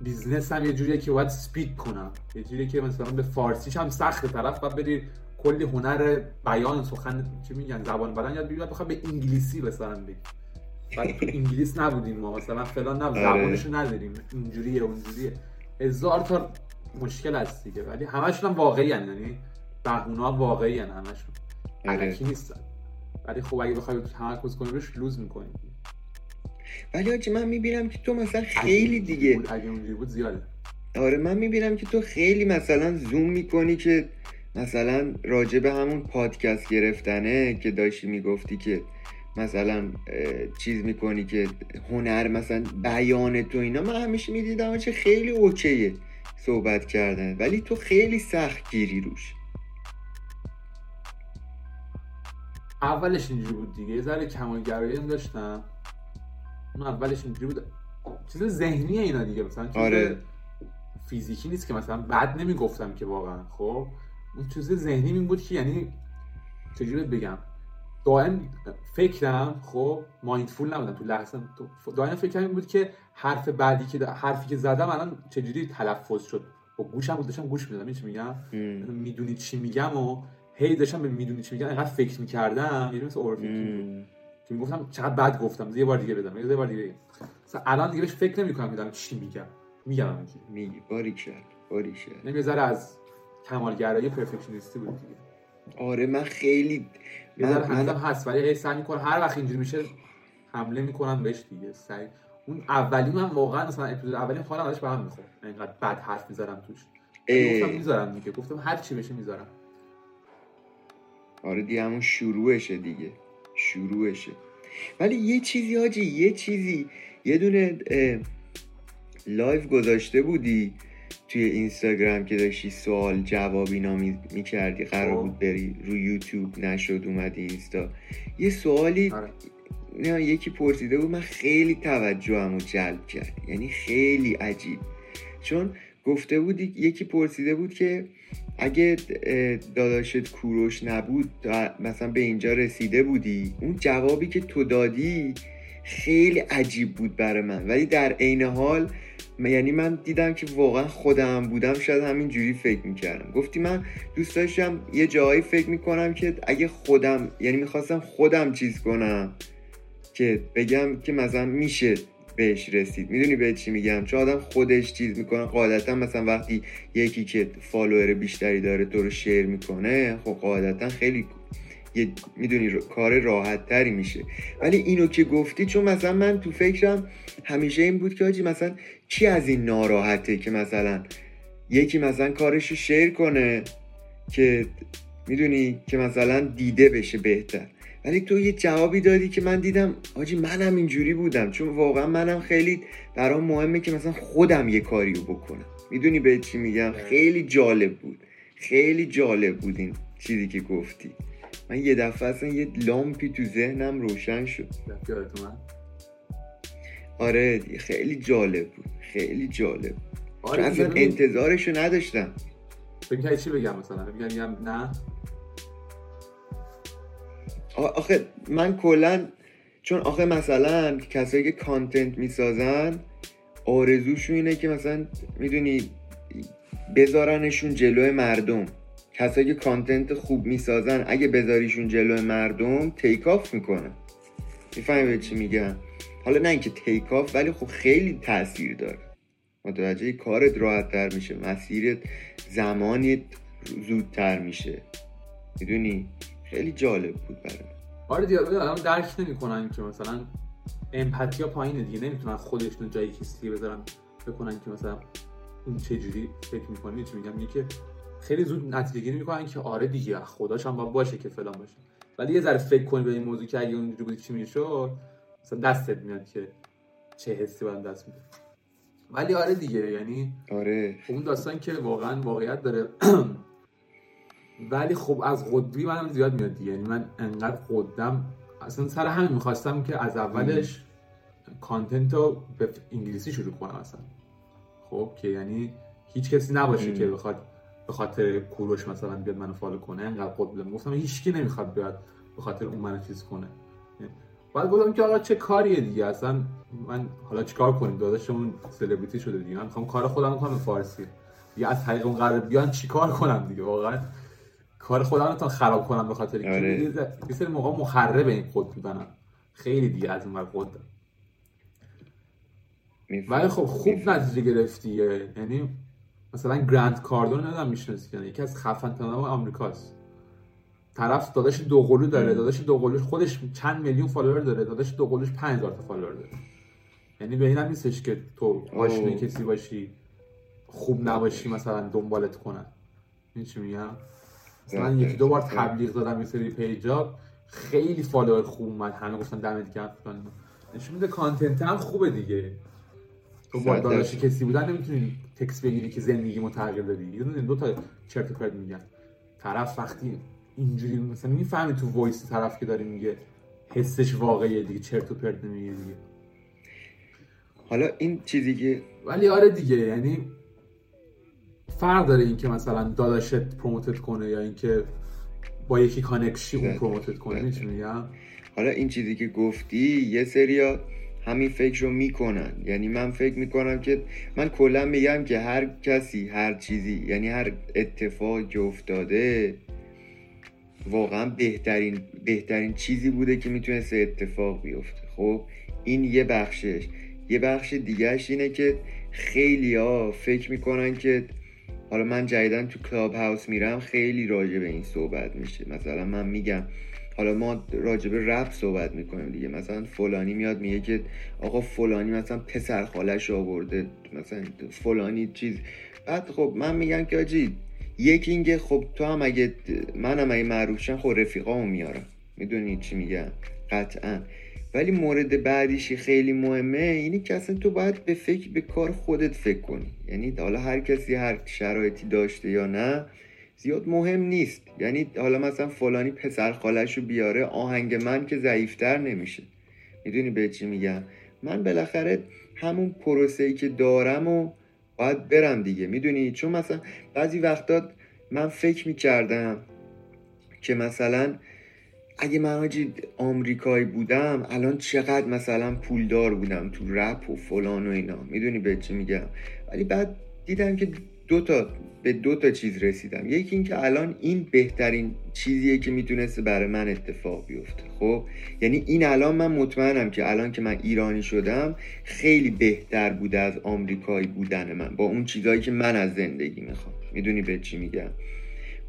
business هم یه جوریه که باید speak کنم یه جوریه که مثلا به فارسیش هم سخت طرف باید بری کلی هنر بیان سخن چی میگن زبان بدن یاد بگیری بعد بخوای به انگلیسی مثلا بگی بعد تو انگلیس نبودیم ما مثلا فلان نبود. آره. زبانشو نداریم. اینجوریه اونجوریه. هزار تا مشکل هست دیگه ولی همشون هم واقعی هن. یعنی بهونه ها واقعی هن همشون. آره. علکی نیستن. ولی خب اگه بخوای تمرکز کنی روش لوز می‌کنی. ولی آجی من می‌بینم که تو مثلا خیلی دیگه. اگه اونجوری بود زیاده. آره من می‌بینم که تو خیلی مثلا زوم می‌کنی که مثلا راجع به همون پادکست گرفتنه که داشتی می‌گفتی که مثلا چیز می‌کنی که هنر مثلا بیان تو اینا. من همیشه می‌دیدم چه خیلی اوکیه صحبت کردن ولی تو خیلی سخت گیری روش. اولش اینجوری بود دیگه. یه ذره کمالگرایی هم داشتم. اون اولش اینجوری بود. چیز ذهنیه اینا دیگه. مثلا چیز آره. فیزیکی نیست که مثلا بد نمی‌گفتم که واقعا خب؟ اون چیز ذهنی این بود که یعنی چجوری بگم؟ دائم فکرم خب مایندفول نبودم تو لحظه. تو- دائم فکرم این بود که حرف بعدی که حرفی که زدم الان چجوری تلفظ شد. با گوشم بود داشتم گوش می‌دادم. چی میگم. می‌دونی چی میگم و هی داشتم به می‌دونی چی میگم اینقدر فکر می‌کردم. یعنی مثل overthinking بود. که می‌گفتم چقدر بد گفتم. یه بار دیگه بدم. یه بار دیگه بگم. مثلا الان دیگه بهش فکر نمی‌کنم دارم چی میگم. میگم میگی باری کرد باری کرد یعنی ذره از کمالگرایی پرفکشنیستی بود دیگه. آره من خیلی یه ذره هنوزم هست ولی هی سعی می‌کنم هر وقت اینجوری میشه حمله می‌کنم بهش دیگه. سعی اون اولی من واقعا مثلا اپیزود اولی حالم ازش به هم می‌خورد. اینقدر بد حرف می‌زدم توش. گفتم می‌ذارم دیگه. گفتم هر چی بشه می‌ذارم. آره دیگه همون شروعشه دیگه. شروعشه. ولی یه چیزی حاجی یه چیزی. یه دونه اه، لایو گذاشته بودی. توی اینستاگرام که داشتی سوال جواب اینا می- می‌کردی قرار خب. بود بری رو یوتیوب نشد اومدی اینستا یه سوالی آره. نه یکی پرسیده بود من خیلی توجهمو جلب کرد یعنی خیلی عجیب چون گفته بودی یکی پرسیده بود که اگه داداشت کوروش نبود مثلا به اینجا رسیده بودی اون جوابی که تو دادی خیلی عجیب بود برای من ولی در عین حال یعنی من دیدم که واقعا خودم بودم شاید همین جوری فکر می‌کردم. گفتی من دوست داشتم یه جایی فکر می‌کنم که اگه خودم یعنی می‌خواستم خودم چیز کنم که بگم که مثلا میشه بهش رسید. می‌دونی به چی میگم؟ چون آدم خودش چیز می‌کنه. قاعدتا مثلا وقتی یکی که فالوور بیشتری داره تو رو شیر می‌کنه خب قاعدتا خیلی یه می‌دونی کار راحت تری میشه. ولی اینو که گفتی چون مثلا من تو فکرم همیشه این بود که آجی مثلا کی از این ناراحته که مثلا یکی مثلا کارش رو شیر کنه که می‌دونی که مثلا دیده بشه بهتر. ولی تو یه جوابی دادی که من دیدم آجی منم اینجوری بودم. چون واقعا منم خیلی برام مهمه که مثلا خودم یه کاری رو بکنم. می‌دونی به چی میگم؟ خیلی جالب بود. خیلی جالب بود این چیزی که گفتی. من یه دفعه اصلا یه لامپی تو ذهنم روشن شد. آره خیلی جالب بود خیلی جالب آره اصلا ببین، انتظارشو نداشتم. فکر چی بگم مثلا؟ بگم میگم نه؟ آخه من کلا چون آخه مثلا کسایی که کانتنت می‌سازن آرزوشون اینه که مثلا می‌دونی بذارنشون جلوی مردم. کسایی که content خوب می‌سازن اگه بذاریشون جلوی مردم take off می‌کنن. می‌فهمی چی میگم؟ حالا نه اینکه take off ولی خب خیلی تاثیر داره. متوجه کارت راحت تر میشه مسیرت زمانیت زودتر میشه. می‌دونی؟ خیلی جالب بود برای من. آره دیگه آدم درک نمی‌کنن که مثلا امپاتیا پایینه دیگه. نمی‌تونن خودشون جای کسی بذارن بکنن که مثلا اون چه جوری فکر می‌کنی چی میگم؟ که خیلی زود نتیجه گیری می‌کنن که آره دیگه خداش هم باشه که فلان باشه. ولی یه ذره فکر کنی به این موضوع که اگه اونجوری بود چی می‌شد مثلا دستت میاد که چه حسی باید دست میده ولی آره دیگه یعنی آره. اون داستان که واقعا واقعیت داره. <clears throat> ولی خب از قدوی منم زیاد میاد دیگه. یعنی من انقدر قدم اصلا سر همین می‌خواستم که از اولش content رو به انگلیسی شروع کنم اصلا. خب که یعنی هیچ کسی نباشه. که بخواد به خاطر کوروش مثلا بیاد منو follow کنه انقدر قد بودم گفتم هیچکی نمی‌خواد بیاد به خاطر اون منو چیز کنه. بعد گفتم که آقا چه کاریه دیگه؟ اصلا من حالا چیکار کنیم؟ داداشمون سلبریتی شده دیگه. من می‌خوام کار خودم کنم به فارسی. دیگه از طریق اون قرار بیان چیکار کنم دیگه؟ واقعا کار خودم رو تا خراب کنم به خاطر اینکه آره. یه سری موقع مخرب این قد بودنم خیلی دیگه از اون می‌فهمم. ولی خب خوب. نتیجه گرفتی. یعنی مثلا Grant Cardone نمی‌دونم می‌شناسی یکی از خفن ترین آمریکاست. طرف داداش دوقلو داره. داداش دوقلوش خودش چند میلیون follower داره داداش دوقلوش 5000 تا follower داره. یعنی به این هم نیستش که تو آشنای. کسی باشی خوب نباشی مثلا دنبالت کنن. این چی میگم؟ مثلا. یکی دو بار تبلیغ دادم یه سری page ا خیلی follower خوب اومد. همه گفتن دمت گرم. فلان. نشون میده content هم خوبه دیگه. تو با درصد. کسی بودن نمی‌تونی تکس بگیری که زندگی تغییر دادی یه دونه دو تا چرت و پرت میگن طرف وقتی اینجوری مثلا می‌فهمی تو voice طرف که داره میگه حسش واقعیه دیگه چرت و پرت نمیگه دیگه حالا این چیزی که ولی آره دیگه یعنی فرق داره این که مثلا داداشت پروموتت کنه یا اینکه با یکی کانکشی اون. پروموتت کنه. می‌تونی حالا این چیزی که گفتی یه سریا همین فکر رو می‌کنن. یعنی من فکر می‌کنم که من کلا میگم که هر کسی هر چیزی یعنی هر اتفاقی که افتاده واقعا بهترین بهترین چیزی بوده که می‌تونسته اتفاق بیفته. خب این یه بخشش. یه بخش دیگهش اینه که خیلی ها فکر می‌کنن که حالا من جدیدن تو کلاب هاوس میرم خیلی راجع به این صحبت میشه. مثلا من میگم حالا ما راجع به رپ صحبت می‌کنیم دیگه. مثلا فلانی میاد میگه که آقا فلانی مثلا پسر خالش آورده. مثلا فلانی چیز. بعد خب من میگم که آجی یکی اینکه خب تو هم اگه من هم اگه معروف شم خب رفیقامو میارم. می‌دونی چی میگم؟ قطعا. ولی مورد بعدیش خیلی مهمه اینی که اصلا تو باید به فکر به کار خودت فکر کنی. یعنی حالا هر کسی هر شرایطی داشته یا نه زیاد مهم نیست. یعنی حالا مثلا فلانی پسر خالش رو بیاره آهنگ من که ضعیفتر نمیشه. می‌دونی به چی میگم؟ من بالاخره همون پروسه ای که دارم و باید برم دیگه. می‌دونی؟ چون مثلا بعضی وقتا من فکر می‌کردم که مثلا اگه من حاجی آمریکایی بودم الان چقدر مثلا پولدار بودم تو رپ و فلان و اینا. می‌دونی به چی میگم؟ ولی بعد دیدم که دو تا به دو تا چیز رسیدم. یکی اینکه الان این بهترین چیزیه که می‌تونسته برای من اتفاق بیفته. خب؟ یعنی این الان من مطمئنم که الان که من ایرانی شدم خیلی بهتر بوده از آمریکایی بودن من. با اون چیزهایی که من از زندگی می‌خوام. می‌دونی به چی میگم؟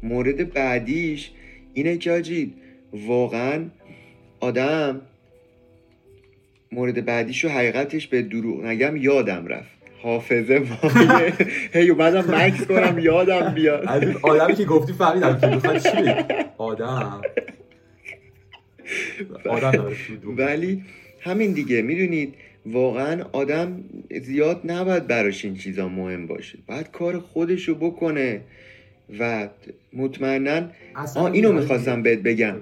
مورد بعدیش اینه که آجی واقعا آدم مورد بعدیش رو حقیقتش به دروغ نگم یادم رفت. حافظه ما هی اومدم مکس کنم یادم بیاد. از این آدمی که گفتی فهمیدم که می‌خواد چی. آدم. آدم. ولی همین دیگه می‌دونید واقعا آدم زیاد نباید براش این چیزا مهم باشه. باید کار خودشو بکنه و مطمئنا آه اینو می‌خواستم. بهت بگم.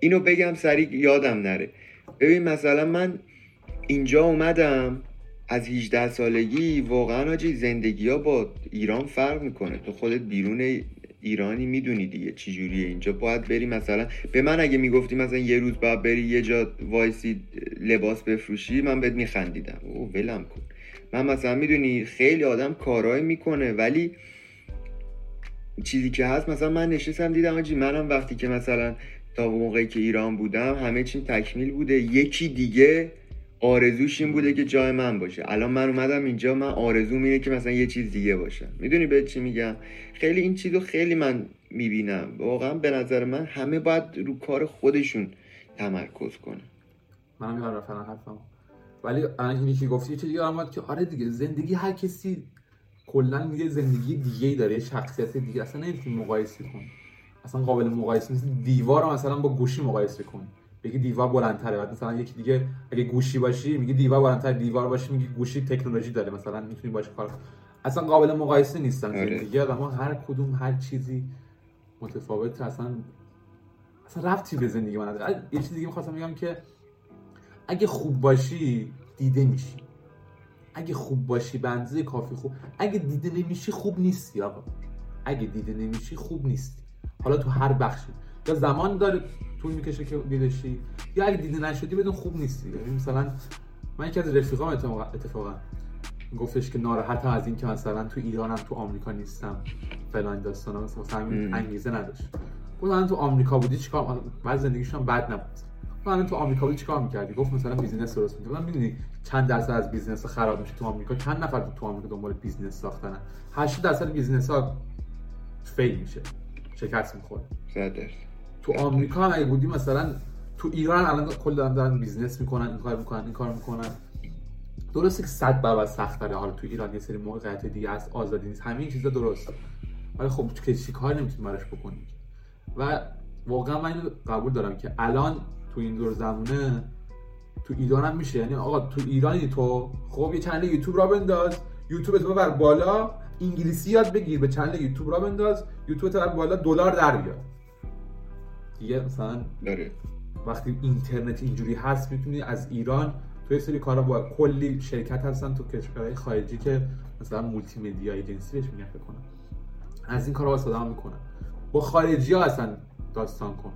اینو بگم سریع یادم نره. ببین مثلا من اینجا اومدم. از 18 سالگی واقعا آجی زندگی ها با ایران فرق می‌کنه. تو خودت بیرون ایرانی می‌دونی دیگه چی جوریه اینجا. باید بری مثلا به من اگه می‌گفتی مثلا یه روز باید بری یه جا وایسی لباس بفروشی من بهت میخندیدم. او ولم کن. من مثلا می‌دونی خیلی آدم کارایی می‌کنه ولی چیزی که هست مثلا من نشستم دیدم آجی منم وقتی که مثلا تا موقعی که ایران بودم همه چیم تکمیل بوده. یکی دیگه آرزوش این بوده که جای من باشه. الان من اومدم اینجا من آرزوم اینه که مثلا یه چیز دیگه باشم می‌دونی به چی میگم؟ خیلی این چیزو خیلی من می‌بینم. واقعا به نظر من همه باید رو کار خودشون تمرکز کنه منم یادم رفت الان حرفم. ولی اینی که گفتی چیزی یادم اومد که آره دیگه زندگی هر کسی کلا یه زندگی دیگه داره شخصیت دیگه. اصلا نمی‌تونی مقایسه کنی. اصلا قابل مقایسه نیست. دیوار مثلا با گوشی مقایسه کن بگی دیوار بلندتره. بعد مثلا یکی دیگه اگه گوشی باشی میگی دیوار بلندتر. دیوار باشی میگی گوشی تکنولوژی داره. مثلا می‌تونی باش کار. اصلا قابل مقایسه نیستن. آره. زندگی آدم هر کدوم هر چیزی متفاوت اصلا اصلا ربطی به زندگی من نداره یه چیز دیگه می‌خواستم بگم که اگه خوب باشی دیده میشی. اگه خوب باشی به اندازه کافی خوب. اگه دیده نمیشی خوب نیستی آقا. اگه دیده نمیشی خوب نیستی. حالا تو هر بخشی. یا زمان داره طول می‌کشه که دیده شی. یا اگه دیده نشدی بدون خوب نیستی یعنی مثلا من یکی از رفیقام اتفاقا گفتش که ناراحتم از این که مثلا تو ایرانم تو آمریکا نیستم فلان داستانا مثلا همین. انگیزه نداشت. گفت الان تو آمریکا بودی چیکار بعد زندگیشون بد نبود. گفت الان تو آمریکا بودی چیکار می‌کردی؟ گفت مثلا business درست می‌کردم می‌دونی چند درصد از business خراب میشه تو آمریکا؟ چند نفر تو آمریکا دنبال business ساختنن 80 درصد business ها fail میشه. شکست می‌خوره. تو آمریکا هم اگه بودی مثلا تو ایران الان کل دارن دارن business می‌کنن این کار می‌کنن این کار می‌کنن. درسته که صد برابر سخت داره حالا تو ایران یه سری موقعیت دیگه از آزادی نیست. همه این چیزا درسته ولی خب تو کسی کار نمی‌تونی براش بکنی. و واقعا من قبول دارم که الان تو این دور زمانه تو ایران هم میشه. یعنی آقا تو ایرانی تو خب یه چنل یوتیوب را بنداز. یوتیوب تو ببر بالا انگلیسی یاد بگیر. به چنل یوتیوب را بنداز. یوتیوب تو ببر بالا دلار در بیاد دیگه مثلا داره. وقتی اینترنت اینجوری هست می‌تونی از ایران تو یه سری کارا با کلی شرکت هستن تو کشورهای خارجی که مثلا مولتی مدیا ایجنسی بهش میگن کنم. از این کارا واسه آدم می‌کنن. با خارجی ها اصلا داستان کن.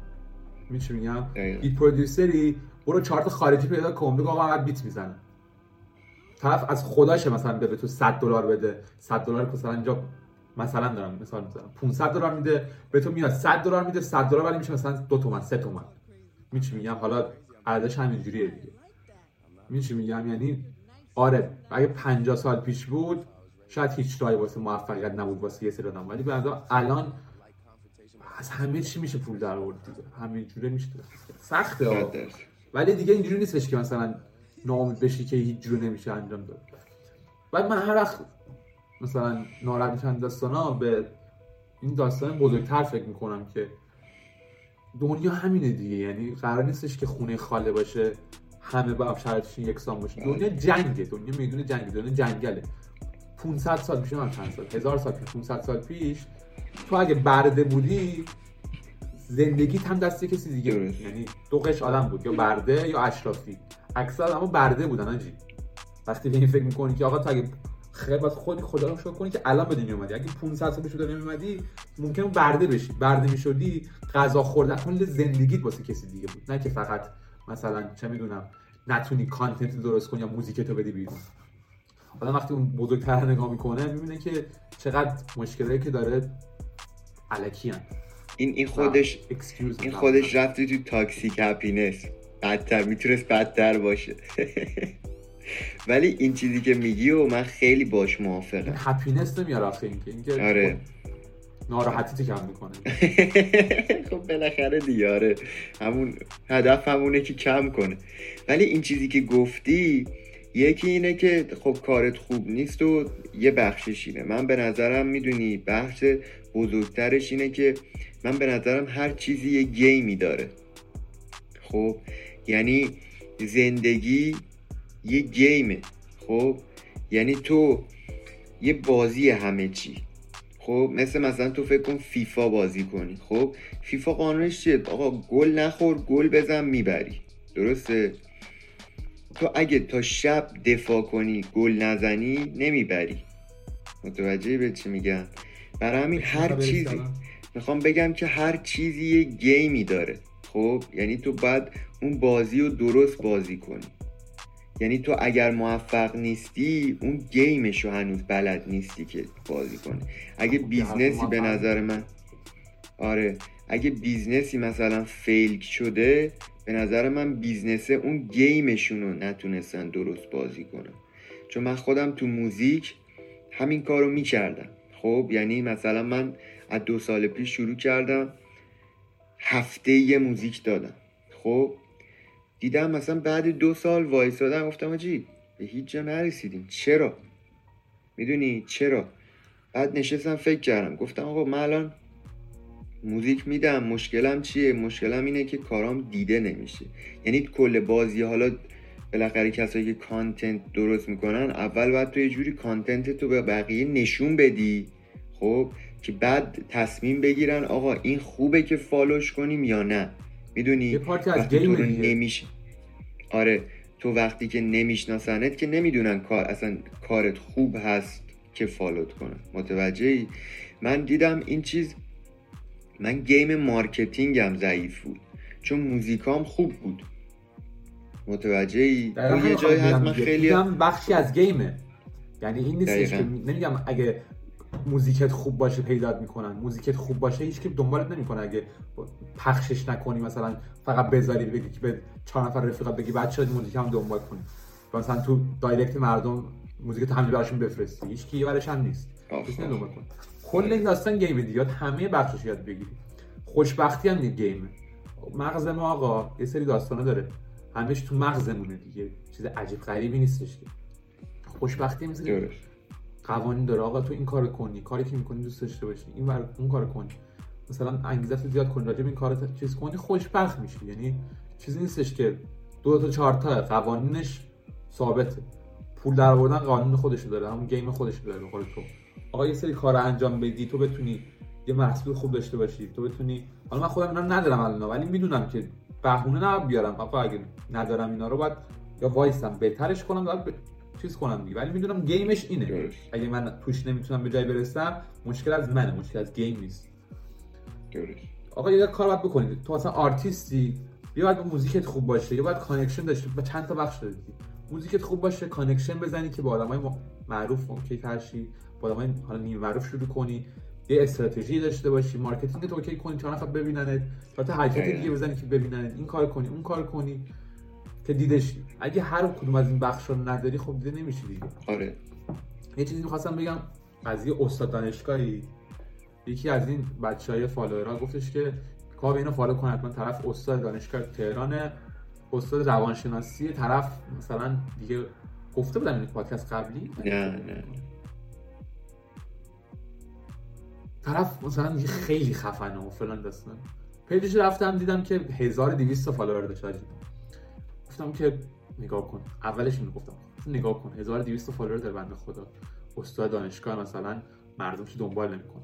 میشه میگم. بیت پرودیوسری برو چارت خارجی پیدا کن بگو آقا بیت می‌زنم طرف از خداشه مثلا به تو 100 دلار بده. 100 دلار مثلا اینجا مثلا دارم مثال می‌زنم. 500 دلار میده به تو میاد. 100 دلار میده 100 دلار ولی میشه مثلا 2 تومن 3 تومن. میچی میگم؟ حالا ارزش همینجوریه دیگه. میچی میگم؟ یعنی آره اگه 50 سال پیش بود شاید هیچ راهی واسه موفقیت نبود واسه یه سری آدم. ولی به نظرم الان از همه چی میشه پول در آورد دیگه. همینجوره میشه. سخته. ولی دیگه اینجوری نیستش که مثلا ناامید بشی که هیچ جور نمیشه انجام داد. بعد من هر وقت مثلا ناراحت میشم داستانا به این داستان بزرگتر فکر می‌کنم که دنیا همینه دیگه. یعنی قرار نیستش که خونه خاله باشه همه با شرایطشون یکسان باشه. دنیا جنگه. دنیا میدون جنگه. دنیا جنگله. 500 سال پیش من چند سال؟ هزار سال پیش. 500 سال پیش تو اگه برده بودی زندگیت هم دست کسی دیگه بود. یعنی دو قش آدم بود. یا برده یا اشرافی. اکثر آدم‌ها برده بودن آجی. وقتی به این فکر می‌کنی که آقا تو اگه خیلی باید خودی خدا رو شکر کنی که الان به دنیا اومدی. اگه 500 سال دنیا اومدی ممکن برده بشی. برده می‌شدی غذا خوردن کل زندگیت واسه کسی دیگه بود. نه که فقط مثلا چه می‌دونم نتونی content درست کنی یا موزیک تو بدی بیرون. آدم وقتی اون بزرگتر نگاه می‌کنه می‌بینه که چقدر مشکلی که داره الکی این این خودش این خودش رفتی تو toxic happiness بدتر می‌تونست بدتر باشه. <laughs> ولی این چیزی که میگی و من خیلی باش موافقم. happiness نمیاره آخه اینکه اینکه آره. ناراحتی کم می‌کنه. <laughs> خب بالاخره دیگه آره. همون هدف همونه که کم کنه. ولی این چیزی که گفتی یکی اینه که خب کارت خوب نیست و یه بخشش اینه. من به نظرم می‌دونی بخش بزرگترش اینه که من به نظرم هر چیزی یه گیمی داره. خب یعنی زندگی یه گیمه خب؟ یعنی تو یه بازی همه چی. خب؟ مثل مثلا تو فکر کن فیفا بازی کنی. خب؟ فیفا قانونش چیه؟ آقا گل نخور گل بزن می‌بری. درسته؟ تو اگه تا شب دفاع کنی گل نزنی نمی‌بری. متوجه به چی میگم؟ برای همین هر چیزی. می‌خوام بگم که هر چیزی یه گیمی داره. خب؟ یعنی تو باید اون بازی رو درست بازی کنی. یعنی تو اگر موفق نیستی اون game ش رو هنوز بلد نیستی که بازی کنی. اگه business ی به نظر من آره. اگه business ی مثلا fail شده به نظر من business ه اون game شون رو نتونستن درست بازی کنن. چون من خودم تو موزیک همین کار رو می‌کردم. خب یعنی مثلا من از دو سال پیش شروع کردم هفته یه موزیک دادم. خب دیدم مثلا بعد دو سال وایسادم گفتم آجی به هیچ جا نرسیدیم. چرا؟ می‌دونی؟ چرا؟ بعد نشستم فکر کردم. گفتم آقا من الان موزیک میدم مشکلم چیه؟ مشکلم اینه که کارام دیده نمیشه. یعنی کل بازی حالا بالاخره کسایی که content درست می‌کنن اول باید تو یه جوری content تو به بقیه نشون بدی. خب؟ که بعد تصمیم بگیرن آقا این خوبه که follow ش کنیم یا نه. می‌دونی یه part ی از تو game رو دیگه. نمیش آره تو وقتی که نمیشناسنت که نمی‌دونن کار اصلا کارت خوب هست که follow ت کنن متوجهی من دیدم این چیز من game marketing م ضعیف بود چون موزیکام خوب بود دقیقاً تو یه جایی هست من. خیلی بخشی از game ه یعنی این نیستش که. نمیگم اگه موزیکت خوب باشه پیدات می‌کنن. موزیکت خوب باشه هیچ که دنبالت نمی‌کنه اگه پخشش نکنی مثلا فقط بذاری بگی که به چهار نفر رفیقات بگی بچه‌ها این موزیک هم دنبال کنی. مثلا تو direct مردم موزیک همینجوری براشون بفرستی. هیچ کی برش هم نیست. کسی دنبال کن کل این داستان game دیگه. همه بخشش یاد بگیری. خوشبختی هم یه game ه. مغز ما آقا یه سری داستانا داره. همش تو مغزمونه دیگه. چیز عجیب غریبی نیستش که. خوشبختی درست. قوانین داره. آقا تو این کارو کنی کاری که می‌کنی دوست داشته باشی. این ور اون کارو کنی. مثلا انگیزه زیاد کنی راجع به این کارو چیز کنی خوشبخت میشی. یعنی چیزی نیستش که دو تا چهار تا قوانینش ثابته. پول در آوردن قانون خودش داره همون game خودش داره قول تو. آقا یه سری کار انجام بدی تو بتونی یه محصول خوب داشته باشی تو بتونی حالا من خودم اینا ندارم الان ولی می‌دونم که بهونه نباید بیارم. آقا اگه ندارم اینا رو باید یا وایسم بهترش کنم. چیز کنم دیگه. ولی می‌دونم game ش اینه. درست. اگه من توش نمی‌تونم به جای برسم مشکل از منه مشکل از game نیست. درست. آقا یه کار باید بکنید. تو اصلا آرتیستی یا باید موزیکت خوب باشه یا باید connection داشته با چند تا بخش داری موزیکت خوب باشه connection بزنی که با آدمای معروف okay تر شی با آدمای حالا نیمه معروف شروع کنی. یه استراتژی داشته باشی. marketing تو okay کنی. چند نفر ببیننت. تا تا حرکت. دیگه بزنی که ببیننت. این کار کنی اون کار کنی. که دیده شی اگه هر کدوم از این بخش رو نداری خب دیده نمیشی دیگه. آره. یه چیزی می‌خواستم بگم قضیه استاد دانشگاهی یکی از این بچه های follower ها گفتش که کار اینو follow کن حتما طرف استاد دانشگاه تهرانه استاد روانشناسی طرف مثلا دیگه گفته بودم این پادکست قبلی. نه نه طرف مثلا دیگه خیلی خفنه و فلان داستان. page ش رفتم دیدم که 1200 تا follower داشت. گفتم که نگاه کن. اولش اینو گفتم. نگاه کن. 1200 تا follower داره بنده خدا. استاد دانشگاه مثلا مردمش دنبال نمی‌کنه.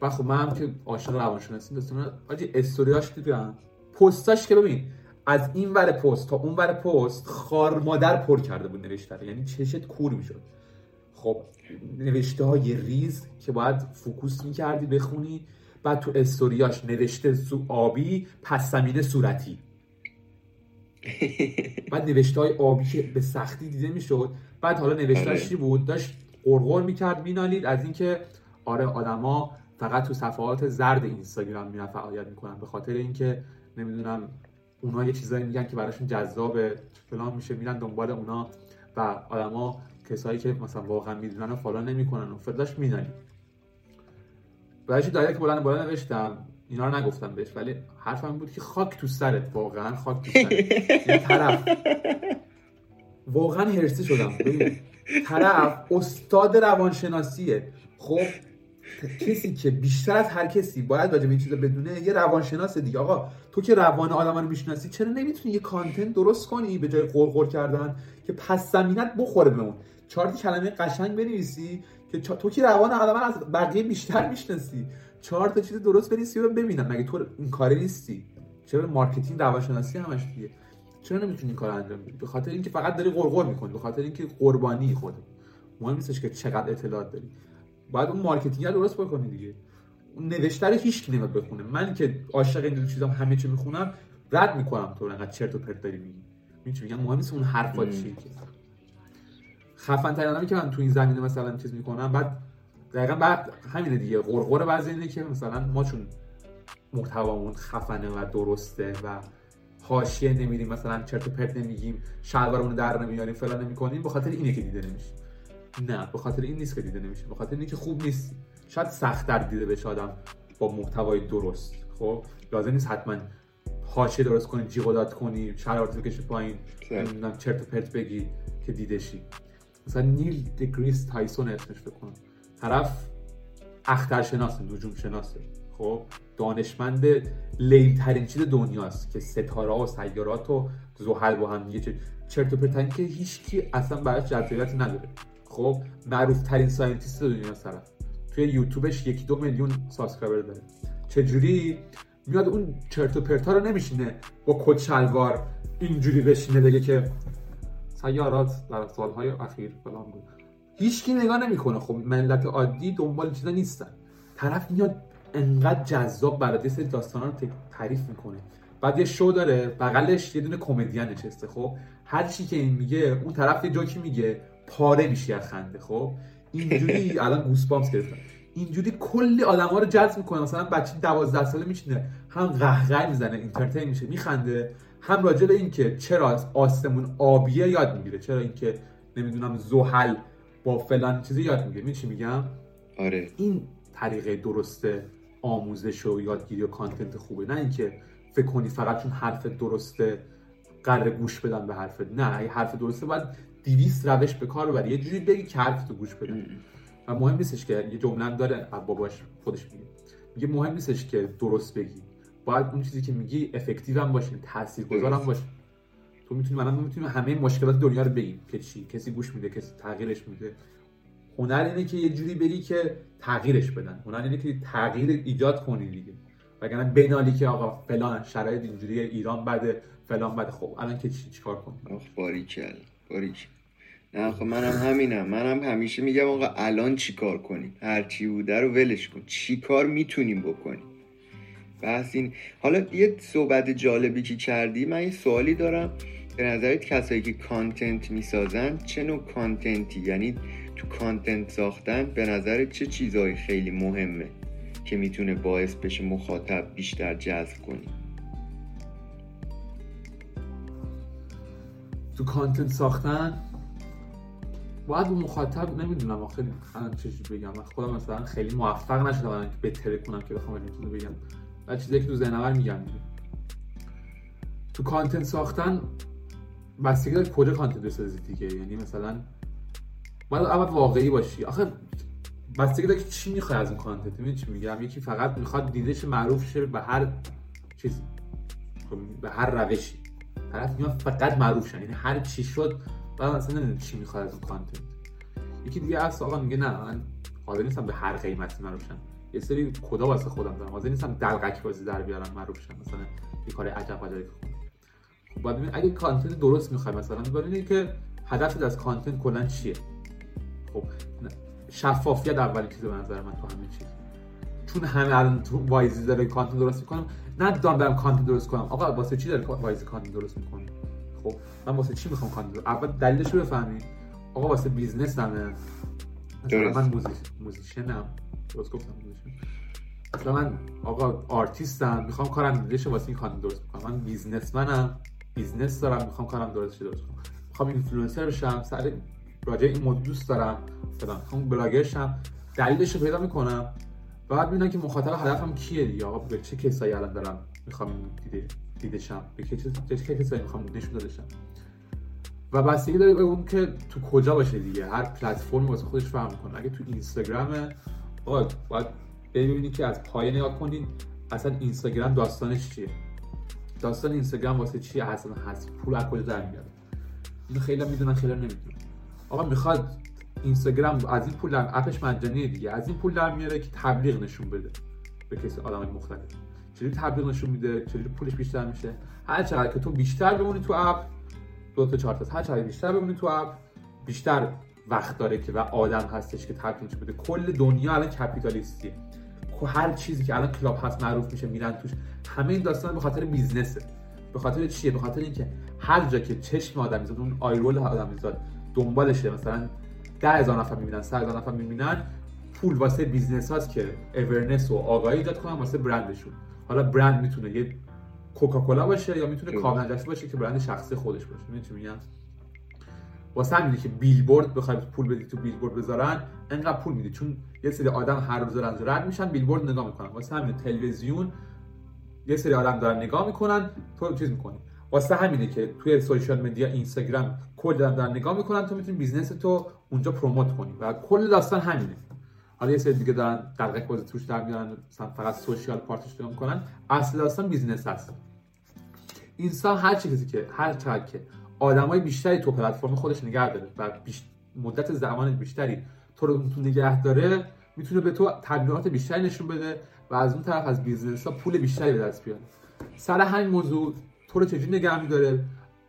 و خب من هم که عاشق روانشناسی هستم آجی استوریاش دیدم. پستاش که ببین از این ور پست تا اون ور پست خار مادر پر کرده بود نوشته. یعنی چشت کور می‌شد. خب نوشته های ریز که باید focus می‌کردی بخونی. بعد تو استوریاش نوشته سو آبی پس زمینه صورتی. بعد نوشته های آبی که به سختی دیده می‌شد. بعد حالا نوشتهش آره. چی بود؟ داشت غرغر می‌کرد مینالید. از اینکه آره آدما فقط تو صفحات زرد اینستاگرام میرن فعالیت می‌کنن. به خاطر اینکه نمی‌دونم اونا یه چیزایی میگن که براشون جذابه فلان میشه میرن دنبال اونا و آدما کسایی که مثلا واقعا می‌دونن و follow نمی‌کنن و فرداش مینالید. بعدش direct بلند بالا نوشتم. اینا رو نگفتم بهش ولی حرفم بود که خاک تو سرت واقعا خاک تو سرت. طرف. واقعا هرسی شدم. طرف استاد روانشناسیه. خب کسی که بیشتر از هر کسی باید راجع به این چیزا بدونه یه روانشناس دیگه. آقا تو که روان آدم رو می‌شناسی چرا نمی‌تونی یه کانتنت درست کنی به جای قرقر کردن که پس زمینت بخوره به اون چهار کلمه قشنگ بنویسی که تو که روان آدم از بقیه بیشتر می‌شناسی. چهار تا چیز درست بنویسی رو ببینم. مگه تو این کاره نیستی؟ چرا marketing روانشناسی همش دیگه؟ چرا نمی‌تونی این کار انجام بدی؟ به خاطر اینکه فقط داری غرغر می‌کنی به خاطر اینکه قربانی خودت. مهم نیستش که چقدر اطلاعات داری. باید اون marketing رو درست بکنی دیگه. اون نوشته رو هیچ کی نمیاد بخونه. من که عاشق این چیزام همه چی می‌خونم رد می‌کنم تو انقدر چرت و پرت داری میگی. چی میگم؟ مهم نیست اون حرفا. چیه. خفن ترین آدمی که من تو این زمینه مثلا چیز می‌کنم بعد دقیقا بعد همینه دیگه. غرغر بعضی اینه که مثلا ما چون محتوامون خفنه و درسته و حاشیه نمیریم مثلا چرت و پرت نمیگیم شلوارمون در نمیاریم فلان نمی‌کنیم به خاطر اینه که دیده نمیشه. نه به خاطر این نیست که دیده نمیشه به خاطر اینکه خوب نیستی شاید سخت در دیده بشه آدم با محتوای درست. خب لازم نیست حتما حاشیه درست کنی جیغ و داد کنی شلوارت بکشی پایین. نمی‌دونم چرت و پرت بگی که دیده شی. مثلا نیل دگریس تایسون اسمش فکر کنم. طرف اخترشناسه نجوم شناسه خب دانشمند لیل ترین چیز دنیاست که ستاره و سیارات و زحل با هم دیگه چرت و پرتن که هیچکی اصلا براش جذابیت نداره. خب معروف ترین scientist دنیا طرف. توی یوتیوبش یکی دو میلیون subscriber داره. چجوری؟ میاد اون چرت و پرتا رو نمیشینه با کت شلوار اینجوری بشینه بگه که سیارات در سالهای اخیر فلان بود. هیچکی نگاه نمی‌کنه. خب ملت عادی دنبال چیزا نیستن. طرف میاد انقدر جذاب برات یه سری داستانا رو تعریف می‌کنه. بعد یه شو داره. بغلش یه دونه کمدین نشسته خب. هر چی که این میگه اون طرف یه جوکی میگه؟ پاره میشی از خنده خب. اینجوری <laughs> الان گوسپامس گرفتم. اینجوری کلی آدما رو جذب می‌کنه. مثلا بچه 12 ساله میشینه هم قهقه می‌زنه اینترتین میشه میخنده. هم راجع به اینکه چرا از آسمون آبیه یاد می‌گیره. چرا اینکه نمی‌دونم زحل با فلان چیزی یاد می‌گیره می چی میگم؟ آره. این طریقه درسته آموزش و یادگیری و کانتنت خوبه. نه اینکه فکر کنی فقط چون حرف درسته قرار گوش بدن به حرفت. نه اگه حرف درسته باید 200 روش به کار ببری. یه جوری بگی که حرف گوش بدن و مهم نیستش که یه جمله داره باباش خودش میگه. میگه مهم نیستش که درست بگی. باید اون چیزی که میگی افکتیو هم باشه تاثیرگذار هم. باشه. تو می‌تونی الان می‌تونیم همه مشکلات دنیا رو بگیم که چی کسی گوش میده کسی تغییرش میده. هنر اینه که یه جوری بری که تغییرش بدن. هنر اینه که تغییر ایجاد کنی دیگه. وگرنه بنالی که آقا فلان شرایط اینجوری ایران بده فلان بده. خب الان که چی چیکار کنیم؟ باریکل باریکل. نه خب منم همینم. منم همیشه میگم آقا الان چی کار کنیم؟ هر چی بوده رو ولش کن. چی کار می‌تونیم بکنیم؟ بحث این. حالا یه صحبت جالبی که کردی من یه سوالی دارم. به نظرت کسایی که content می‌سازن چه نوع content ی یعنی تو content ساختن به نظر چه چیزهایی خیلی مهمه که می‌تونه باعث بشه مخاطب بیشتر جذب کنی؟ تو content ساختن؟ باید اون مخاطب نمی‌دونم خیلی الان چجوری بگم. من خودم مثلا خیلی موفق نشدم الان که بهتره کنم که بخوام اینو بگم. و چیزی که تو ذهنم میگم تو content ساختن بستگی داره کجا content بسازی دیگه. یعنی مثلا باید اول واقعی باشی. آخه بستگی داره چی می‌خوای از اون content؟ می‌دونی چی میگم؟ یکی فقط می‌خواد دیدش معروف شه به هر چیزی خب، به هر روشی. طرف میاد فقط معروف شن. یعنی هر چی شد بعد مثلا نمی‌دونم چی می‌خواد از اون content. یکی دیگه هست آقا میگه نه من حاضر نیستم به هر قیمتی معروف شم یه سری کدا واسه خودم دارم. حاضر نیستم دلقک بازی در بیارم معروف شم مثلا یه کار عجب عجبی بعد ببین اگه کانتنت درست می‌خوای مثلا ببینید که هدفت از کانتنت کلا چیه. خب شفافیت اولی چیز به نظر من تو همه چیز. چون همه الان تو وایزی داره کانتنت درست می‌کنم نه دارم برم کانتنت درست کنم. آقا واسه چی داره وایزی کانتنت درست می‌کنه خب من واسه چی می‌خوام کانتنت اول دلیلش رو بفهمی. آقا واسه business مثلا من موزیشنم. درست گفتم musician. مثلا من آقا آرتیستم. می‌خوام کارم دیده واسه این content درست کنم من businessman م. business دارم می‌خوام کارم درست شه درست کنم. می‌خوام اینفلوئنسر بشم سر راجع این موضوع دوست دارم فلان. اون بلاگرشم دلیلش رو پیدا می‌کنم. بعد ببینم که مخاطب هدفم کیه دیگه. آقا به چه کسایی الان دارم می‌خوام دیده دیدشم به چه کسایی می‌خوام نشون دادشم و بستگی داره به اون که تو کجا باشه دیگه. هر پلتفرم واسه خودش فهم کنه. اگه تو اینستاگرام باید ببینید که از پایه نگاه کنید اصلا اینستاگرام داستانش چیه؟ داستان اینستاگرام واسه چیه اصلا هست. پول از کجا در میاد؟ اینو خیلی می‌دونن خیلی نمی‌دونن. آقا می‌خواد اینستاگرام از این پول در اپش مجانیه دیگه. از این پول در میاره که تبلیغ نشون بده به کسی آدم مختلف. چجوری تبلیغ نشون میده؟ چجوری پولش بیشتر میشه؟ هر چقدر که تو بیشتر بمونی تو اپ دو تا چهار تا هر چقدر بیشتر بمونی تو اپ بیشتر وقت داره که و آدم هستش که تبلیغ بده. کل دنیا الان کپیتالیستیه هر چیزی که الان کلاب هست معروف میشه میرن توش. همه این داستان به خاطر بیزنسه. به خاطر چیه؟ به خاطر اینکه هر جا که چشم آدم میزاد اون آیرول آدم میزاد دنبالشه. مثلا ده هزار نفر می‌بینن سه هزار نفر می‌بینن پول واسه business هاست که awareness و آگاهی ایجاد کنن واسه برندشون. حالا برند می‌تونه یه کوکاکولا باشه یا می‌تونه کامل باشه که برند شخصی خودش باشه. می‌دونی چی میگم؟ واسه همینه که بیلبورد بخوای پول بدی تو بیلبورد بذارن انقدر پول میدی. چون یه سری آدم هر روز دارن رد میشن بیلبورد نگاه می‌کنن. واسه همین تلویزیون یه سری آدم دارن نگاه می‌کنن تو چیز می‌کنی. واسه همینه که توی social media اینستاگرام کل دارن, دارن نگاه می‌کنن تو می‌تونی business تو اونجا promote کنی. و کل داستان همینه. حالا یه سری دیگه دارن دقیق بازی توش در میارن فقط social part ش نگاه می‌کنن. اصل داستان business هست انسان هر چیزی که هر چقدر آدمای بیشتری تو پلتفرم خودش نگه داره و مدت زمان بیشتری تو رو نگه داره می‌تونه به تو تبلیغات بیشتری نشون بده و از اون طرف از business ها پول بیشتری به دست بیاره. سر همین موضوع تو رو چجوری نگه میداره؟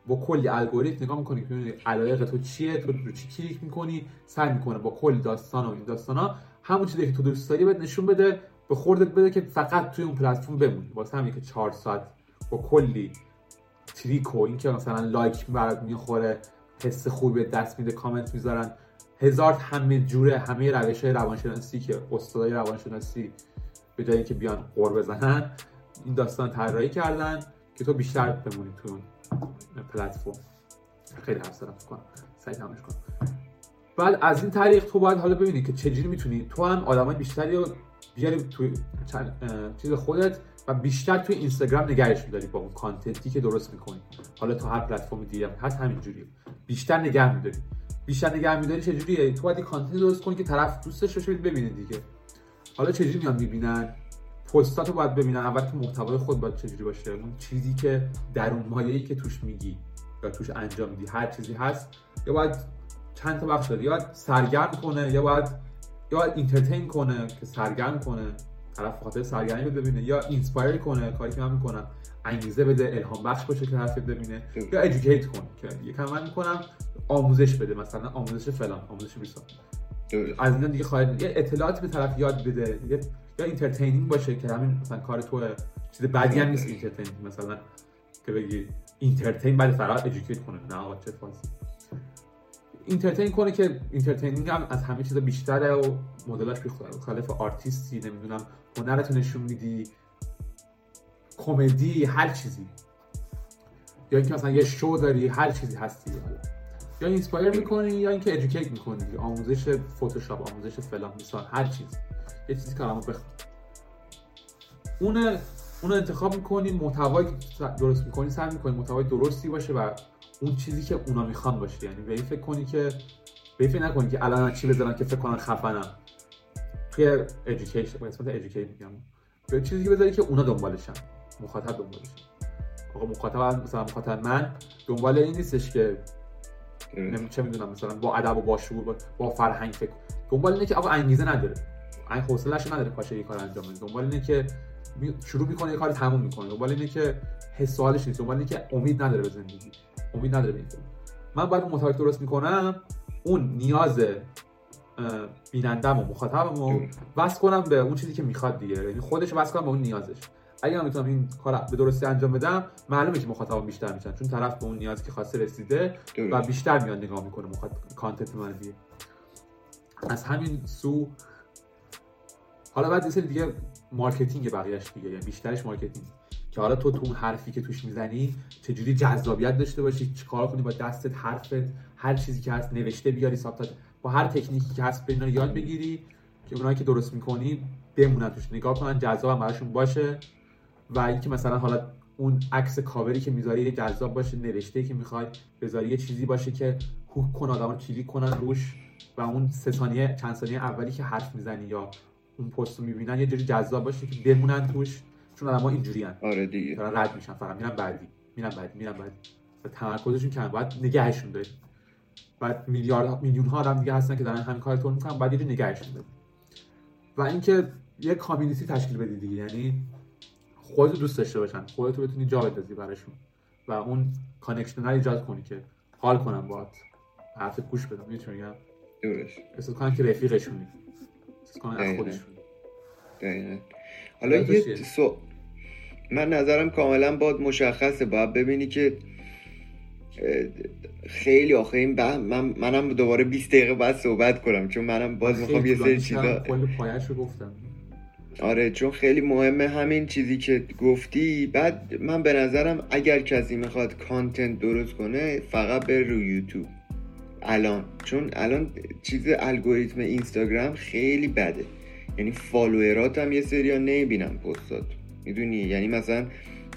با کلی الگوریتم نگاه می‌کنی که علایق تو چیه تو رو چی کلیک می‌کنی سعی می‌کنه با کل داستان و این داستان ها همون چیزی که تو دوست داری بهت نشون بده به خوردت بده که فقط توی اون پلتفرم بمونی. واسه همین که 4 ساعت با کلی تریک و اینکه مثلا لایک برات می‌خوره حس خوبی به دست میده کامنت می‌ذارن. هزار همه جوره همه روش های روانشناسی که استادای روانشناسی به جای اینکه بیان قور بزنن این داستان طراحی کردن که تو بیشتر بمونی تو اون پلتفرم. خیلی حرف زدم کنم. سعی تمامش کنم. بعد از این طریق تو باید حالا ببینی که چجوری می‌تونی. تو هم آدمای بیشتری رو بیاری تو چیز خودت و بیشتر توی اینستاگرام نگهش میداری با اون کانتنتی که درست می‌کنی. حالا تو هر پلتفرم دیگه هست همینجوریه. بیشتر نگه میداری. بیشتر نگه میداری چجوریه؟ تو باید کانتنت درست کنی که طرف دوستش باشه ببینه دیگه. حالا چجوری میان می‌بینن؟ پستاتو باید ببینن. اول که محتوای خود باید چجوری باشه؟ اون چیزی که در اون مایه‌ای که توش میگی یا توش انجام میدی. هر چیزی هست. یا باید چند تا بخش داره یا سرگرم کنه یا باید یا باید entertain کنه که سرگرم کنه. طرف خاطر سرگرمی رو ببینه یا inspire کنه کاری که من می‌کنم انگیزه بده الهام بخش باشه که طرف ببینه یا educate کنه که یکم من می‌کنم آموزش بده مثلا آموزش فلان آموزش بیسار از این دیگه خواهد یه اطلاعاتی به طرف یاد بده یا entertaining باشه که همین مثلا کار تو چیز بدی هم نیست entertaining مثلا که بگی entertain بعد فقط educate کنه. نه آقا چه فازی entertain کنه که entertaining هم از همه چیز بیشتره و مدلش خالف آرتیستی نمی‌دونم هنرتو نشون میدی کمدی هر چیزی. یا اینکه مثلا یه شو داری هر چیزی هستی یا inspire می‌کنی یا اینکه educate می‌کنی. آموزش فتوشاپ آموزش فلان مثال هر چیز یه چیزی که بخون. اون اون انتخاب می‌کنی محتوایی درست می‌کنی سعی می‌کنی محتوای درستی باشه و اون چیزی که اونا می‌خوان باشه. یعنی به فکر کنی که به فکر نکنی که الان چی بذارن که فکر کنن خفنم توی ادویکیشن قسمت ادویکیشن میگم. به چیزی که بذاری که اونا دنبالشن. مخاطب دنبالشن. آقا مخاطب مثلا مخاطب من دنبال این نیستش که نمی چه می‌دونم مثلا با ادب و با شعور با فرهنگ فکر دنبال اینه که آقا انگیزه نداره. این حوصله‌اش نداره پاشه یه کار انجام بده. دنبال اینه که شروع می‌کنه یه کار تموم می‌کنه. دنبال اینه که حس نیست. دنبال اینه که امید نداره به زندگی. امید نداره به من باید محتوا درست می‌کنم اون نیاز بینندم و مخاطبم وصل کنم به اون چیزی که می‌خواد دیگه. یعنی خودش وصل کنم به اون نیازش. اگه من می‌تونم این کار به درستی انجام بدم معلومه که مخاطبم بیشتر میشن. چون طرف به اون نیازی که خواسته رسیده و بیشتر میاد نگاه می‌کنه مخاطب content من دیگه از همین so حالا بعد یه دیگه marketing بقیه‌اش دیگه یعنی بیشترش marketing. که حالا تو تو اون حرفی که توش می‌زنی چجوری جذابیت داشته باشی؟ چیکار کنی با دستت حرفت؟ هر چیزی که هست نوشته بیاری subtitle. با هر تکنیکی که هست بین یاد بگیری که اونایی که درست می‌کنی بمونن توش. نگاه کنن جذاب براشون باشه. و اینکه مثلا حالا اون عکس کاوری که می‌ذاری جذاب باشه نوشته که می‌خوای بذاری یه چیزی باشه که هوک کن آدمو کلیک کنن روش و اون سه ثانیه چند ثانیه اولی که حرف می‌زنی یا اون پست رو می‌بینن یه جوری جذاب باشه که بمونن توش. چون آدم‌ها اینجوری ان آره دیگه. دارن رد میشن فقط میرن بعدی میرن بعدی میرن بعدی. و تمرکزشون کم باید نگهشون داری بعد میلیارد میلیون ها آدم دیگه هستن که دارن همین کار طور می‌کنن. بعد یه نگهشون داری و اینکه یه community تشکیل بدی دیگه. یعنی خودت دوست داشته باشن. خودت بتونی جا بندازی براشون. و اون connection رو ایجاد کنی که حال کنم باهات. حرف گوش بدم. می‌تونی میگم؟ درست. احساس کنن که رفیقشونی. احساس کنن از خودشون دقیقا. حالا یه سو من نظرم کاملا باد مشخصه. باید ببینی که خیلی آخه این من منم دوباره 20 دقیقه بعد صحبت کنم چون منم باز می‌خوام یه سری چیزا گفتم. آره چون خیلی مهمه همین چیزی که گفتی. بعد من به نظرم اگر کسی می‌خواد کانتنت درست کنه فقط به روی یوتیوب. الان. چون الان چیز الگوریتم اینستاگرام خیلی بده. یعنی فالوورات هم یه سری ها نمی‌بینم پستات می‌دونی؟ یعنی مثلا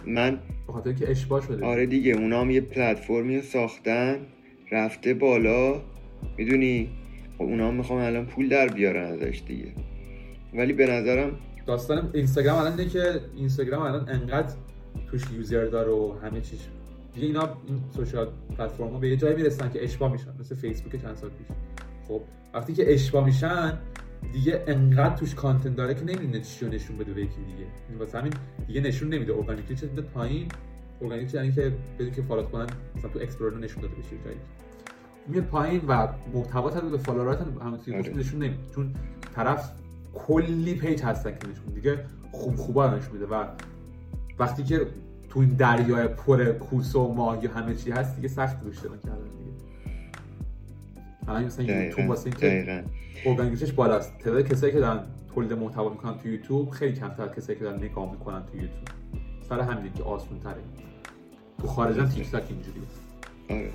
من بخاطر که اشباه شده آره دیگه اونا هم یه پلتفرمی ساختن رفته بالا. می‌دونی؟ خب اونا هم می‌خوام الان پول در بیارن ازش دیگه. ولی به نظرم داستان اینستاگرام الان اینه که اینستاگرام الان انقدر توش user داره و همه چیز. دیگه اینا این social platform ها به یه جایی می‌رسن که اشباع میشن مثل فیسبوک چند سال پیش. خب وقتی که اشباع میشن دیگه انقدر توش content داره که نمی‌دونه چی رو نشون بده به یکی دیگه. یعنی واسه همین دیگه نشون نمیده. organic reach میاد پایین. ارگانیک یعنی که بدون اینکه follow ت کنن مثلا تو explore نشون داده بشه جایی. میاد پایین و محتوا تا به follower ات هم آره. نشون نمیده. چون طرف کلی page هستن که نشون دیگه خوب خوبا نشون میده. و وقتی که تو این دریای پر کوسه و ماهی همه چی هست دیگه سخته رشد کردن. الان مثلا یوتیوب واسه اینکه ارگانیکش بالاست. تعداد کسایی که دارن تولید محتوا می‌کنن تو یوتیوب خیلی کمتر کسایی که دارن نگاه می‌کنن تو یوتیوب. سر همین که آسون تره تو خارج هم تیک تاک اینجوری آره.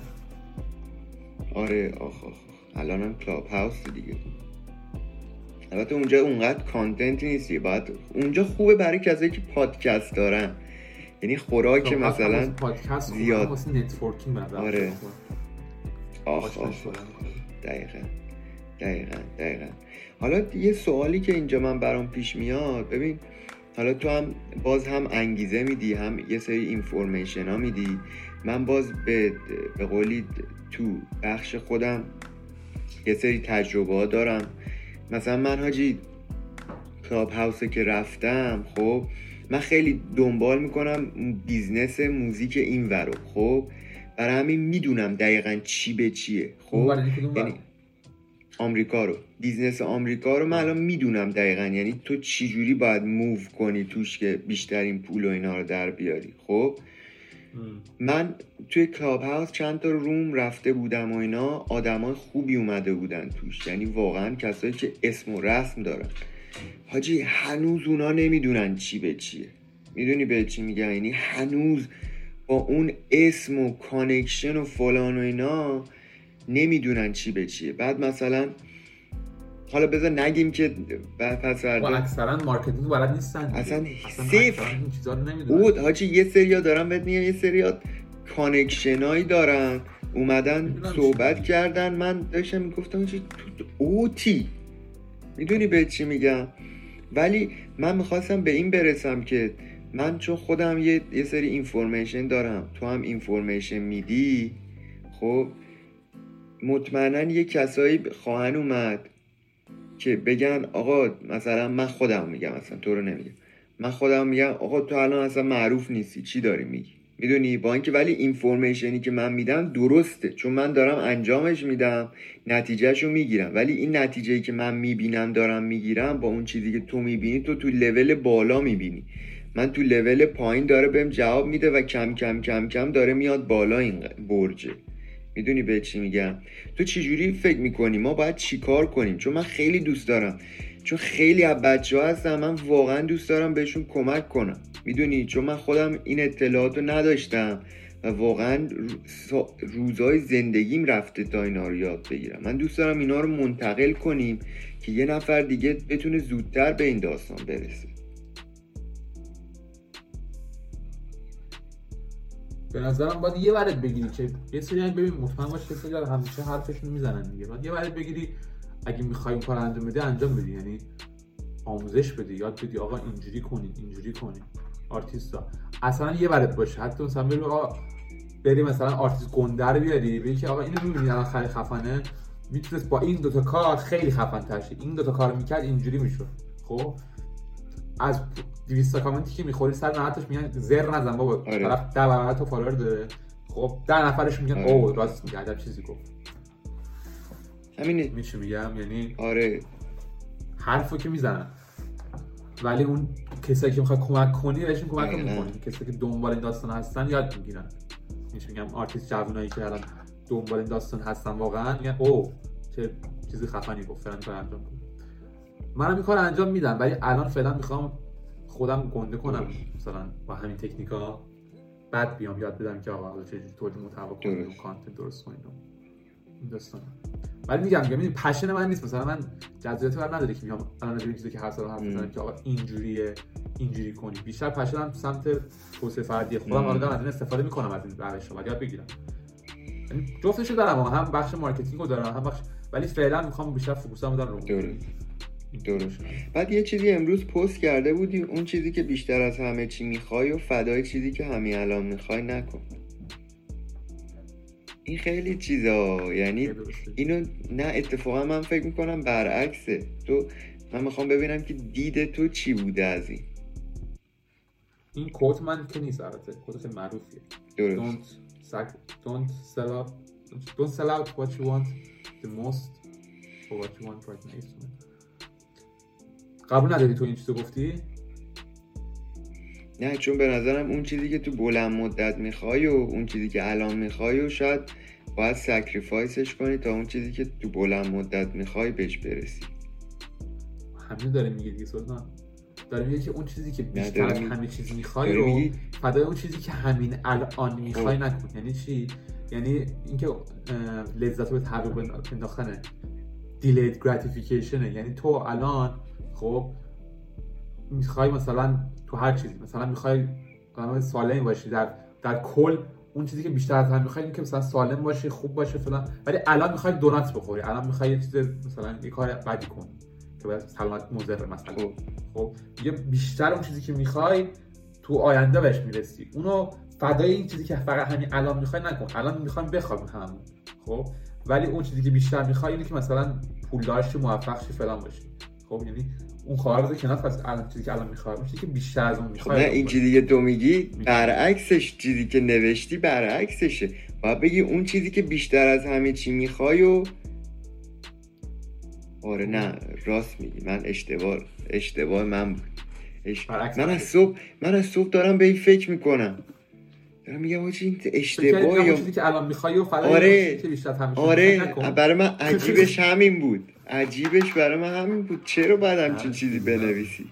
آره آخ آخ الان هم کلاب هاوس دیگه. البته اونجا اونقدر content نیستی باید اونجا خوبه برای کسایی که پادکست دارن. یعنی خوراک مثلا پادکست زیاد. واسه networking آره. آخ آخ. دقیقا. دقیقا دقیقا. حالا یه سوالی که اینجا من برام پیش میاد ببین حالا تو هم باز هم انگیزه میدی هم یه سری information ها میدی. من باز به, به قولی تو بخش خودم یه سری تجربه ها دارم. مثلا من حاجی کلاب هاوسه که رفتم خب من خیلی دنبال می‌کنم business music این ورو خب. برای همین می‌دونم دقیقا چی به چیه. خب؟ یعنی آمریکا رو. business آمریکا رو من الان می‌دونم دقیقا. یعنی تو چی جوری باید move کنی توش که بیشترین پول و اینا رو در بیاری. خب؟ من توی کلاب هاوس چند تا room رفته بودم و اینا. آدمای خوبی اومده بودن توش. یعنی واقعا کسایی که اسم و رسم دارن. حاجی هنوز اونا نمی‌دونن چی به چیه. می‌دونی به چی میگن یعنی هنوز با اون اسم و connection و فلان و اینا نمی‌دونن چی به چیه. بعد مثلا حالا بذار نگیم که پس فردا. اکثرا marketing بلد نیستن اصلا صفر بود. حاجی یه سریا دارن بهت میگم یه سریا connection ایی دارن. اومدن صحبت کردن. من داشتم می‌گفتم چی اوتی. می‌دونی به چی میگم؟ ولی من می‌خواستم به این برسم که من چون خودم یه, یه سری information دارم تو هم information میدی خب مطمئنا یه کسایی خواهن اومد که بگن آقا مثلا من خودم میگم اصلا تو رو نمیگم. من خودم میگم آقا تو الان اصلا معروف نیستی چی داری میگی؟ می‌دونی؟ با اینکه ولی اینفورمیشنی که من میدم درسته چون من دارم انجامش میدم نتیجهشو می‌گیرم. ولی این نتیجه که من می‌بینم دارم می‌گیرم با اون چیزی که تو می‌بینی تو تو لول بالا می‌بینی. من تو لول پایین داره بهم جواب میده و کم کم کم کم داره میاد بالا این برجه می‌دونی به چی میگم؟ تو چجوری فکر می‌کنی؟ ما باید چیکار کنیم؟ چون من خیلی دوست دارم. چون خیلی از بچه ها هستم من واقعا دوست دارم بهشون کمک کنم. می‌دونی؟ چون من خودم این اطلاعات رو نداشتم و واقعا روزای زندگیم رفته تا اینا رو یاد بگیرم. من دوست دارم اینا رو منتقل کنیم که یه نفر دیگه بتونه زودتر به این داستان برسه. به نظرم باید یه ورد بگیری که یه سری ببین مطمئن باش که سری همیشه حرفشون می‌زنن دیگه. باید یه ورد بگیری اگه می‌خوای این کار انجام بدی انجام بدی. یعنی آموزش بدی یاد بدی. آقا اینجوری کنی اینجوری کنی آرتیستا. اصلا یه ورد باشه. حتی مثلا بری آقا بری مثلا آرتیست گندر بیاری بگی که آقا اینو می‌بینی الان خیلی خفنه. می‌تونست با این دوتا کار خیلی خفن تر این دوتا کار می‌کرد اینجوری می‌شد. خب؟ از 200 کامنتی که می‌خوری صد و نود تاش میگن زر نزن بابا. آره. طرف ده برابر تو follower داره. خب ده نفرش میگن آره. او راست میگه عجب چیزی گفت. همینه میشه میگم؟ یعنی آره. حرفو که می‌زنن. ولی اون کسایی که می‌خواد کمک کنی بهشون کمک می‌کنی. کسایی که دنبال این داستان هستن یاد می‌گیرن. میشه میگم آرتیست جوونایی که الان دنبال این داستان هستن واقعا میگن او چه چیزی خفنی گفت فلان کار انجام منم این کار انجام میدم ولی الان فعلا می‌خوام خودم گنده کنم. مثلا با همین تکنیکا بعد بیام یاد بدم که آقا چه تولید محتوا کنیم و content درست کنیم. این داستان. ولی میگم میگم این passion من نیست. مثلا من جذابیت برام نداره که میام الان این چیزی که هر سال حرف بزنم که آقا اینجوریه اینجوری کنی بیشتر passion م سمت توسعه فردی خودم آره دارم از این استفاده می‌کنم از این روش ها. یاد بگیرم. یعنی جفتشو دارم هم بخش marketing رو دارم هم بخش ولی فعلا می‌خوام بیشتر focus م بدم رو. درست. بعد یه چیزی امروز پست کرده بودی اون چیزی که بیشتر از همه چی می‌خوای و فدای چیزی که همین الان می‌خوای نکن. این خیلی چیزا. یعنی اینو نه اتفاقا من فکر می‌کنم برعکسه. تو من می‌خوام ببینم که دید تو چی بوده از این. این کوت من که نیست البته. کوت معروفیه. درست. Don't, don't sell out don't sell out what you want the most or what you want right now. قبول نداری تو این چیزو گفتی؟ نه چون به نظرم اون چیزی که تو بلند مدت می‌خوای و اون چیزی که الان می‌خوای و شاید باید sacrifice ش کنی تا اون چیزی که تو بلند مدت می‌خوای بهش برسی. همین داره میگه دیگه سلطان. داره میگه که اون چیزی که بیشتر از همه چیز می‌خوای رو فدای اون چیزی که همین الان می‌خوای خب. نکن. یعنی چی؟ یعنی اینکه لذت رو به تعویق انداختن delayed gratification ه یعنی تو الان خب می‌خوای مثلا تو هر چیزی مثلا می‌خوای سالم باشی در در کل اون چیزی که بیشتر از هم می‌خوای که مثلا سالم باشی خوب باشه فلان ولی الان می‌خوای دونات بخوری الان می‌خوای یه چیز مثلا یه کار بدی کنی که باید سلامت مضر مثلا. خب, خب یه بیشتر اون چیزی که می‌خوای تو آینده بهش می‌رسی. اونو فدای این چیزی که فقط همین الان می‌خوای نکن. الان می‌خوایم بخوابیم همون. خب ولی اون چیزی که بیشتر می‌خوای اینه که مثلا پولدار شی موفق شی فلان باشی. خب یعنی اون خواهر بذار کنار پس الان چیزی که الان اون چیزی که بیشتر از اون خب می‌خوای نه این چیزی که تو میگی برعکسش چیزی که نوشتی برعکسشه. باید بگی اون چیزی که بیشتر از همه چی می‌خوای و آره نه راست میگی. من اشتباه اشتباه من بود. اش- برعکس من از صبح من از صبح دارم به این فکر می‌کنم. دارم میگم آجی این اشتباه اون یا که الان می‌خوای و آره. که بیشتر آره. برای من عجیبش همین بود. عجیبش برای من همین بود. چرا باید همچین آره. چیزی بنویسی؟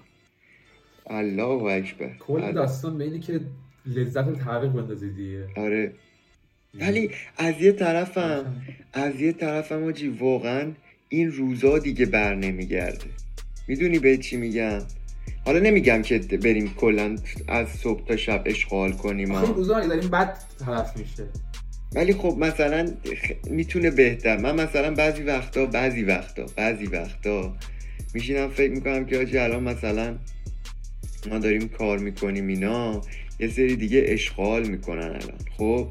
الله اکبر. کل آره. داستان به اینه که لذت رو تعویق بندازی دیگه. آره. ولی از یه طرفم از یه طرفم آجی واقعا این روزا دیگه بر نمیگرده. می‌دونی به چی میگم؟ حالا نمیگم که بریم کلا از صبح تا شب اشغال کنیم آخه این. روزا داریم بد تلف میشه. ولی خب مثلا می‌تونه بهتر. من مثلا بعضی وقتا بعضی وقتا بعضی وقتا میشینم فکر می‌کنم که آجی الان مثلا ما داریم کار می‌کنیم اینا یه سری دیگه اشغال می‌کنن الان. خب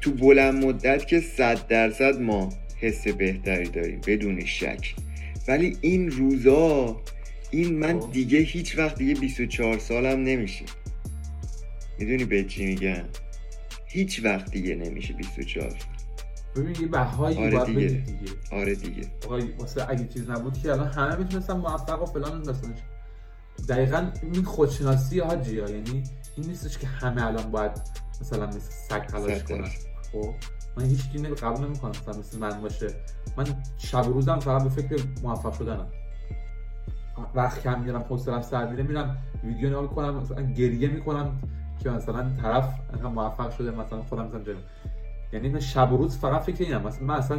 تو بلند مدت که صد درصد ما حس بهتری داریم بدون شک. ولی این روزا این من خب. دیگه هیچ وقت دیگه 24 سالم نمیشه می‌دونی به چی میگم؟ هیچ وقت دیگه نمیشه 24 ببین یه بهایی آره باید دیگه. دیگه. آره دیگه. آقا واسه اگه چیز نبود که الان همه می‌تونستن موفق و فلان داستانش دقیقا این خودشناسی حاجی ها یعنی این نیستش که همه الان باید مثلا مثل سگ تلاش کنن. خب من هیچ کی قبول نمی‌کنم مثلا مثل من باشه. من شب و روزم فقط به فکر موفق شدنم. وقت کم میرم حوصله‌ام سر میره میرم ویدیو نگاه می‌کنم مثلا گریه می‌کنم. که مثلا طرف انقدر موفق شده مثلا خودم مثلا جلو یعنی من شب و روز فقط فکر اینم. مثلا من اصلا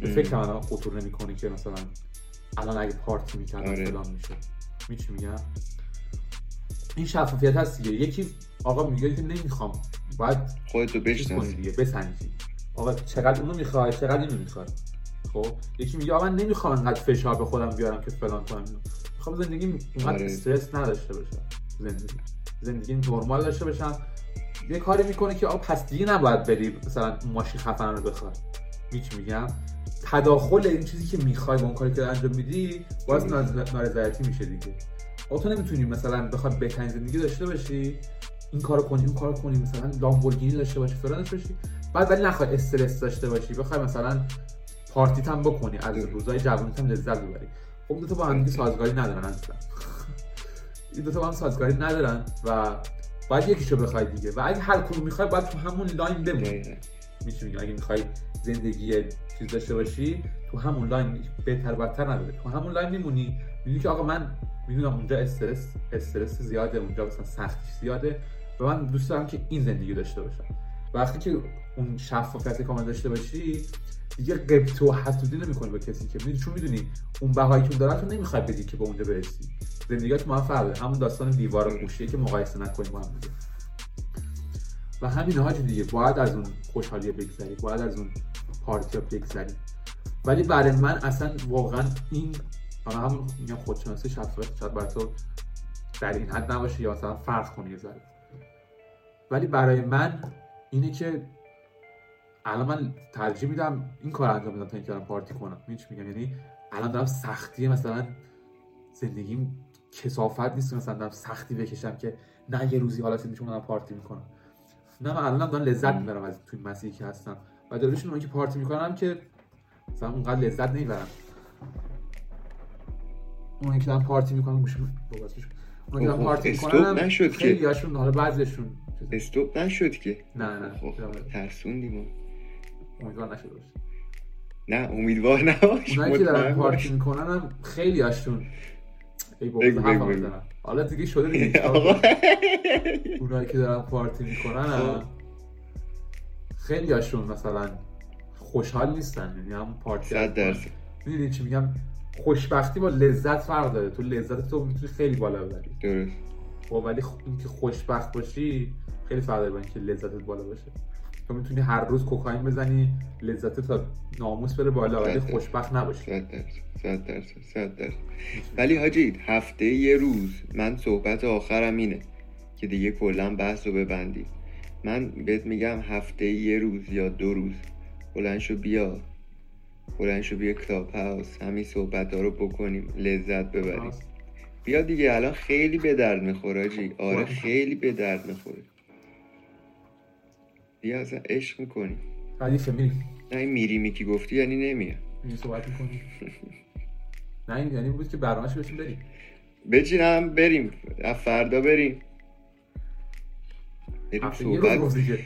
به ام. فکرم الان خطور نمی‌کنه که مثلا الان اگه پارتی می‌کردم آره. فلان میشه می چی میگم؟ این شفافیت هست دیگه. یکی آقا میگه که نمی‌خوام. باید خودتو بشناسی. دیگه بسنجی. آقا چقدر اونو می‌خوای چقدر اینو می‌خوای؟ خب؟ یکی میگه آقا من نمی‌خوام انقدر فشار به خودم بیارم که فلان کنم. می‌خوام زندگی اینقدر آره. استرس نداشته باشم زندگی. زندگی نرمال داشته باشم یه کاری می‌کنه که آقا پس دیگه نباید بری مثلا ماشین خفن رو بخوای. میچ میگم؟ تداخل این چیزی که می‌خوای با اون کاری که انجام میدی نارض- نارضایتی میشه دیگه. تو نمی‌تونی مثلا بخوای بهترین زندگی داشته باشی این کارو کنی اون کارو کنی مثلا لامبورگینی داشته باشی فلان باشی. بعد ولی نخوای استرس داشته باشی بخوای مثلا پارتیت هم بکنی از روزای جوانیت هم لذت ببری. خب دو تا با هم سازگاری ندارن اصلا این دو تا با هم سازگاری ندارن و باید یکیشو بخوای دیگه. و اگه هر کدوم می‌خوای باید تو همون line بمونی. می‌تونی. اگه می‌خوای زندگی چیز داشته باشی تو همون line بهتر بدتر نداره. تو همون line میمونی. می‌دونی که آقا من می‌دونم اونجا استرس استرس زیاده اونجا مثلا سختی زیاده و من دوست دارم که این زندگی داشته باشم. وقتی که اون شفافیت کامل داشته باشی دیگه قبط و حسودی نمی‌کنی به کسی که. می‌دونی چون می‌دونی اون بهایی که اون داره تو نمی‌خوای بدی که به اونجا برسی. هم فرقه همون داستان دیوار و گوشیه که مقایسه نکنیم با هم دیگه. و همین حاجی دیگه. باید از اون خوشحالی بگذری. باید از اون پارتی ها بگذری. ولی برای من اصلا واقعا این حالا هم میگم خودشناسی شخصیت شاید برای تو در این حد نباشه یا مثلا فرق کنی ذره. ولی برای من اینه که الان من ترجیح میدم این کار انجام بدم تا اینکه دارم پارتی کنم. میگم؟ یعنی الان دارم سختی مثلا زندگیم کسافت نیست که مثلا دارم سختی بکشم که نه یه روزی حالت میشه دارم پارتی می‌کنم. نه من الان دارم لذت می‌برم از توی مسیحی که هستم. و داروش اون که پارتی می‌کنم که مثلا اونقدر لذت نمی‌برم. اون که دارم پارتی می‌کنم گوش باباش اون که دارم خب، پارتی می‌کنم نشد که. خیلی هاشون حالا بعضیشون استوب نشد که. نه نه خب ترسوندیم امیدوار نشده باشه نه امیدوار نباش اونایی که دارن مطمئن پارتی. می‌کنن هم خیلی هاشون ای بگو، حالا دیگه شده دیگه؟ <laughs> اونایی که دارن پارتی می‌کنن هم خیلی هاشون مثلا خوشحال نیستن یعنی هم پارتی می‌دونی چی میگم؟ خوشبختی با لذت فرق داره. تو لذت تو می‌تونی خیلی بالا ببری. درست. خب ولی خ- اینکه خوشبخت باشی خیلی فرق داره با اینکه لذتت بالا باشه. تو می‌تونی هر روز کوکائین بزنی لذت تا ناموس بره بالا ولی خوشبخت نباشی. صد درصد صد درصد صد درصد. ولی حاجی هفته یه روز من صحبت آخرم اینه که دیگه کلا بحث رو ببندیم. من بهت میگم هفته یه روز یا دو روز بلند شو بیا بلند شو بیا کلاب هاوس همین صحبت ها رو بکنیم لذت ببریم. بیا دیگه الان خیلی به درد می‌خوره آره. خیلی به درد می‌خوره. بیا اصلا عشق می‌کنی. ردیفه میریم نه این میری که گفتی یعنی نمیاد. این صحبت می‌کنیم نه این یعنی بود که برنامه‌اش بشیم بریم. بچینم بریم. فردا بریم. بریم صحبت. دیگه.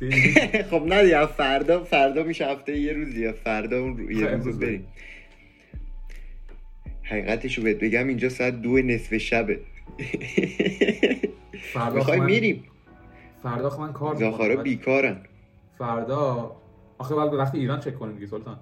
<laughs> دیگه خب نه دیگه فردا فردا میشه هفته یه روز یا فردا اون رو... یه روز. بریم. حقیقتش رو بهت بگم اینجا ساعت دو نصف شبه. می‌خوای خب میریم. فردا خب من کار. زاخارا بعد بیکارن. فردا؟ آخه به وقت ایران چک کنیم دیگه سلطان.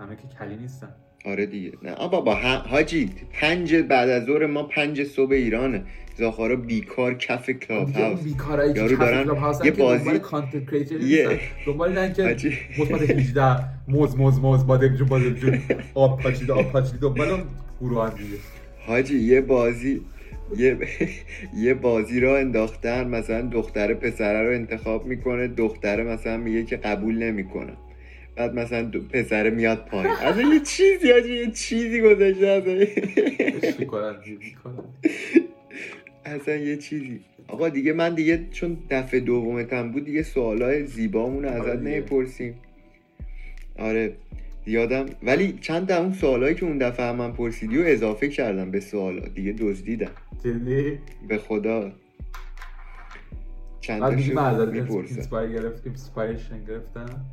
همه که کلی نیستن. آره دیگه. نه بابا حاجی پنج بعد از ظهر ما پنج صبح ایرانه. زاخارا بیکار کف Clubhouse. بیکارایی که کف دارن Clubhouse ن یه که دنبال بازی- content یه- نیستن. دنبال اینن که. مثبت 18 موز موز موز بادم جون بادم جون آب پاچیده آب پاچیده دنبال گروه هم دیگه. حاجی یه بازی یه <laughs> یه بازی را انداختن مثلا دختر پسره رو انتخاب می‌کنه دختره مثلا میگه که قبول نمی‌کنه بعد مثلا پسره میاد پایین. از یه چیزی حاجی یه چیزی گذاشته اصلا. یه چیزی. آقا دیگه من دیگه چون دفعه دومتم بود دیگه سوالای زیبامون رو آره ازت. نمی‌پرسیم. آره. یادم ولی چند تا اون سوالایی که اون دفعه من پرسیدی و اضافه کردم به سوالا دیگه دزدیدم. جدی به خدا. چند معذرت می‌پرسم. گرفتیم گرفتم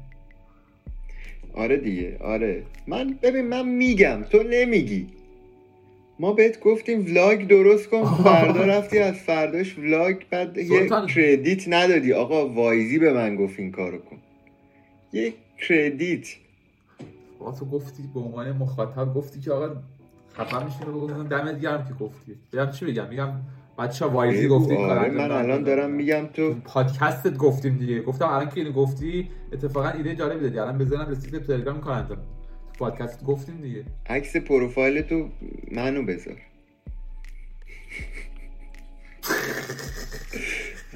آره دیگه. آره. من ببین من میگم. تو نمیگی. ما بهت گفتیم ولاگ درست کن. <laughs> فردا رفتی از فرداش ولاگ بعد یه. کردیت ندادی. آقا وایزی به من گفت این کارو کن. یه کردیت آقا تو گفتی به عنوان مخاطب گفتی که آقا خفه میشین رو بگم دمت گرم که گفتی. بگم چی بگم میگم بچه وایزی گفتی آره من. الان دارم میگم تو. پادکستت گفتیم دیگه. گفتم الان که اینو گفتی اتفاقا ایده جالبی دادی. الان بزنم رسید تلگرام. تو پادکست گفتیم دیگه. عکس پروفایل تو منو بذار.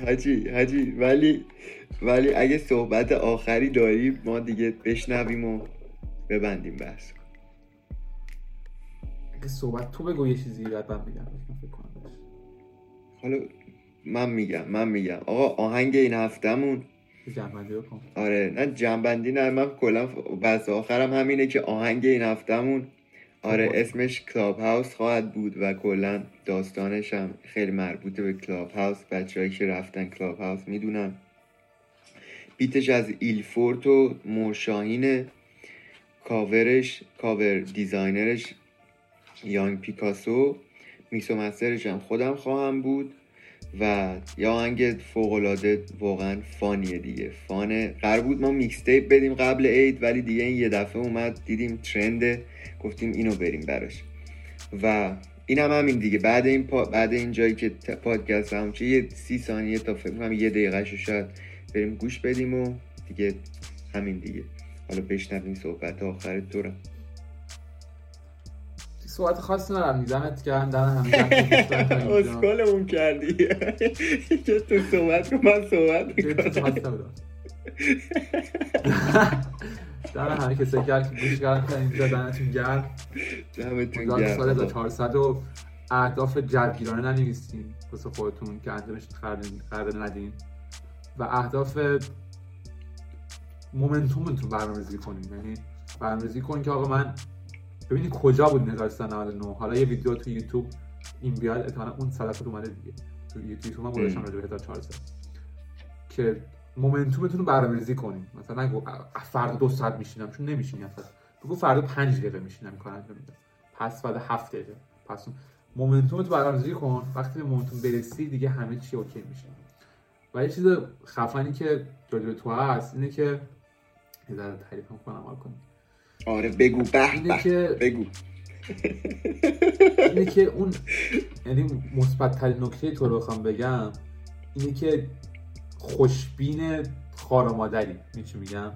حاجی حاجی ولی ولی اگه صحبت آخری داری ما دیگه بشنویم و ببندیم بحث اگه صحبت تو بگو یه چیزی بعد من من فکر کنم. حالا من میگم من میگم. آقا آهنگ این هفتهمون بکن آره نه جمع‌بندی نه من کلا بس آخرم همینه که آهنگ این هفتهمون آره خب. اسمش Clubhouse خواهد بود و کلا داستانش هم خیلی مربوطه به Clubhouse بچههایی که رفتن Clubhouse می‌دونن. beat ش از ایلفورت و مورشاهینه cover ش cover designer ش Young Picasso mix و master ش هم خودم خواهم بود و یا آهنگ فوقلاده واقعا فانیه دیگه. فانه قرار بود ما میکس تیپ بدیم قبل عید ولی دیگه این یه دفعه اومد دیدیم ترنده گفتیم اینو بریم براش. و این هم همین دیگه. بعد این پا... بعد این جایی که پادکست هم چه یه سی ثانیه تا فکر کنم یه دقیقه شو شاید بریم گوش بدیم و دیگه همین دیگه. حالا بشنویم صحبت آخر تو رو صحبت خاصی ندارم میزنت کردم دارم همین اسکلمون کردی. <laughs> که تو صحبت کن من صحبت می‌کنم. در <laughs> همه کسایی که که گوش کردن تا اینجا دمتون گرم. دمتون امیدوارم سال گرم. 1400 و اهداف جوگیرانه ننویسین. واسه خودتون که انجامش قرار ندین. و اهداف مومنتومتون برنامه‌ریزی کنین یعنی برنامه‌ریزی کن که آقا من ببینید کجا بود 1399 حالا یه ویدیو تو یوتیوب این بیاد احتمالاً اون صدف اومده دیگه. تو یوتیوب من گذاشتم راجع به 1400 که momentum تون رو برنامه‌ریزی کنین مثلا نگو فردا دو ساعت میشینم چون نمیشینم پس. بگو فردا پنج دقیقه میشینم کار انجام میدم. پس بعد هفت دقیقه. پس momentum ت برنامه‌ریزی کن. وقتی به momentum برسی دیگه همه چی OK میشه. و یه چیز خفنی که به تو هست اینه که یه ذره تعریفم کنم کنیم آره بگو به که بگو. اینه که اون یعنی مثبت ترین نکته تو رو بخوام بگم اینه که خوشبین خار و مادری چی میگم؟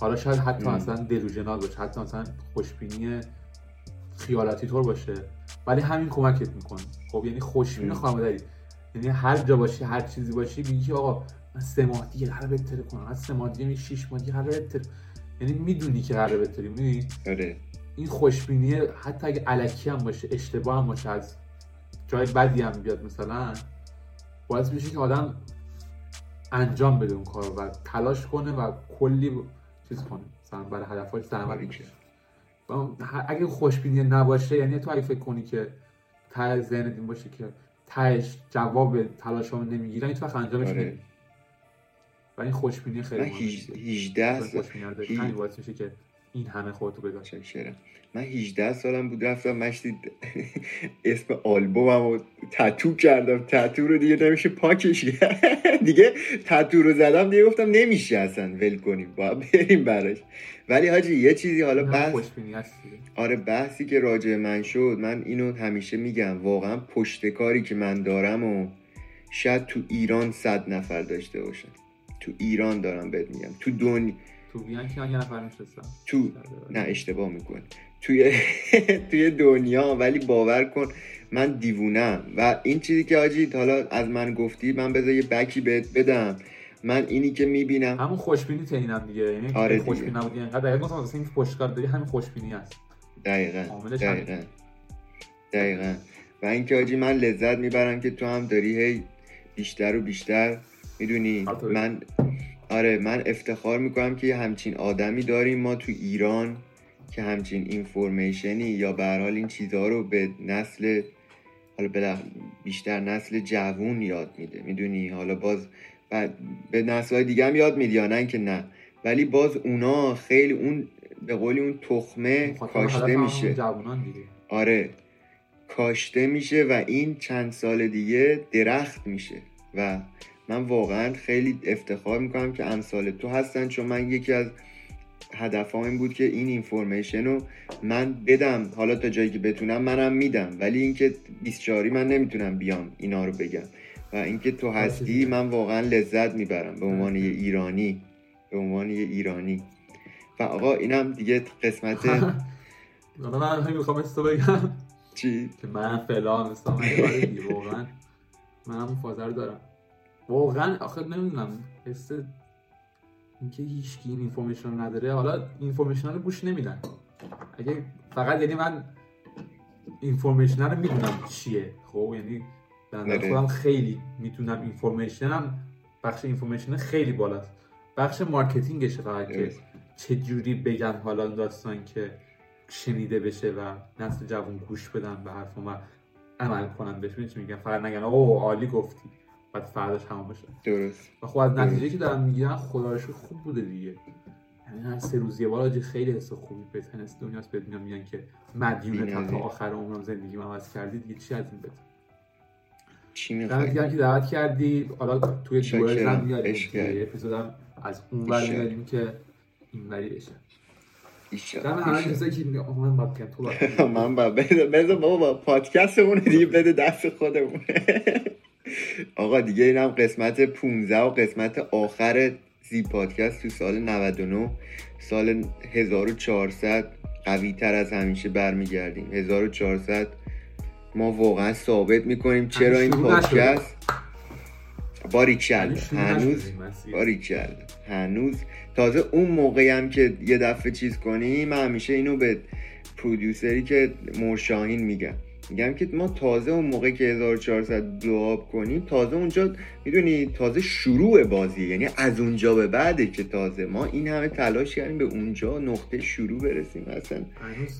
حالا شاید حتی ام. مثلا دلوژنال باشه حتی مثلا خوشبینی خیالاتی طور باشه ولی همین کمکت می‌کنه. خب یعنی خوشبین مادری. یعنی هر جا باشی هر چیزی باشی میگی آقا سه ماه دیگه قرار بهتره کنم سه ماه دیگه شش ماه دیگه قرار بهتره یعنی می‌دونی که قرار بهتری می‌دونی؟ آره. این خوشبینی حتی اگه علکی هم باشه اشتباه هم باشه از جای بدی هم بیاد مثلا باعث میشه که آدم انجام بده اون کار و تلاش کنه و کلی چیز کنه مثلا برای میشه و اگه خوشبینی نباشه یعنی تو اگه فکر کنی که ته ذهن این باشه که تهش جواب تلاشمو نمی‌گیرن هیچ وقت انجامش آره. نمیدی و این خوشبینی خیلی من مهمه هیج- دیگه. 18 تو سال همین باعث میشه که این همه خودتو شکرم من 18 سالم بود رفتم مشتی <laughs> اسم آلبومم رو تتو کردم. تتو رو دیگه نمیشه پاکش. <laughs> دیگه تتو رو زدم دیگه گفتم نمیشه اصلا ول کنیم باید بریم براش. ولی حاجی یه چیزی حالا بحث. آره بحثی که راجع من شد من اینو همیشه میگم. واقعا پشت کاری که من دارم و شاید تو ایران صد نفر داشته باشن. تو ایران دارم بهت میگم. تو دنیا تو تو نه اشتباه میکن توی <laughs> توی دنیا ولی باور کن من دیوونم. و این چیزی که آجی حالا از من گفتی من بذار یه بکی بهت بدم. من اینی که می‌بینم همون خوشبینی اینم دیگه. یعنی آره دیگه. خوشبین نبودی. انقدر دقیقا گفتم واسه اینکه پشتکار داری همین خوشبینی هست. دقیقا. دقیقا. دقیقا. و اینکه آجی من لذت می‌برم که تو هم داری هی بیشتر و بیشتر می‌دونی. من آره من افتخار می‌کنم که یه همچین آدمی داریم ما تو ایران که همچین اینفورمیشنی یا به حال این چیزها رو به نسل حالا بیشتر نسل جوون یاد میده می‌دونی؟ حالا باز به نسل های دیگه هم یاد میده یا نه؟ که نه. ولی باز اونا خیلی اون به قولی اون تخمه خاطر کاشته میشه. آره. کاشته میشه و این چند سال دیگه درخت میشه و من واقعا خیلی افتخار می‌کنم که امثال تو هستن چون من یکی از هدفام این بود که این اینفورمیشن رو من بدم. حالا تا جایی که بتونم منم میدم. ولی اینکه 24 من نمی‌تونم بیام اینا رو بگم. و اینکه تو هستی من واقعا لذت می‌برم. به عنوان یه ایرانی. به عنوان یه ایرانی. و آقا اینم دیگه قسمت <laughs> من می‌خوام بگم. چی؟ که من فلان مثلا من واقعا. من همون فازه رو دارم. واقعا آخه نمی‌دونم. حس اینکه هیچ کی این information رو نداره. حالا information رو گوش نمیدن. اگه فقط یعنی من information رو می‌دونم چیه. خب یعنی نظر آره. خودم خیلی می‌تونم information م بخش information خیلی بالاست. بخش marketing شه فقط که جوری بگم حالا داستان که شنیده بشه و نسل جوان گوش بدن به حرفم و عمل کنن بهش. میگم؟ فقط نگن اوه عالی گفتی. بعد فرداش همون باشه درست. و خب از نتیجه که دارم می‌گیرم خدا خوب بوده دیگه. یعنی هر سه روز یه بار خیلی حس خوبی بهترین حس دنیاست بهت میگن میگن که مدیون تا. آخر عمرم زندگی عوض کردی دیگه چی از این بهتر چی می‌خوای؟ که دعوت کردی حالا توی. دورز هم کردی. اپیزودم از اون ور. میاریم که این وری بشه همه که من باید بگم تو باید <laughs> بگی. من بذار بابا با پادکستمون رو دیگه بده دست خودمون. آقا دیگه اینم قسمت 15 و قسمت آخر زی پادکست تو سال 99 سال 1400 قوی تر از همیشه برمیگردیم. 1400 ما واقعا ثابت می‌کنیم چرا این. پادکست؟ شروع هنوز. باریکلا هنوز. تازه اون موقعی هم که یه دفعه چیز کنی من همیشه اینو به پرودیوسری که مرشاهین میگم میگم که ما تازه اون موقع که 1400 دعاب کنیم تازه اونجا می‌دونی تازه شروع بازی یعنی از اونجا به بعده که تازه ما این همه تلاش کردیم به اونجا نقطه شروع برسیم اصلا.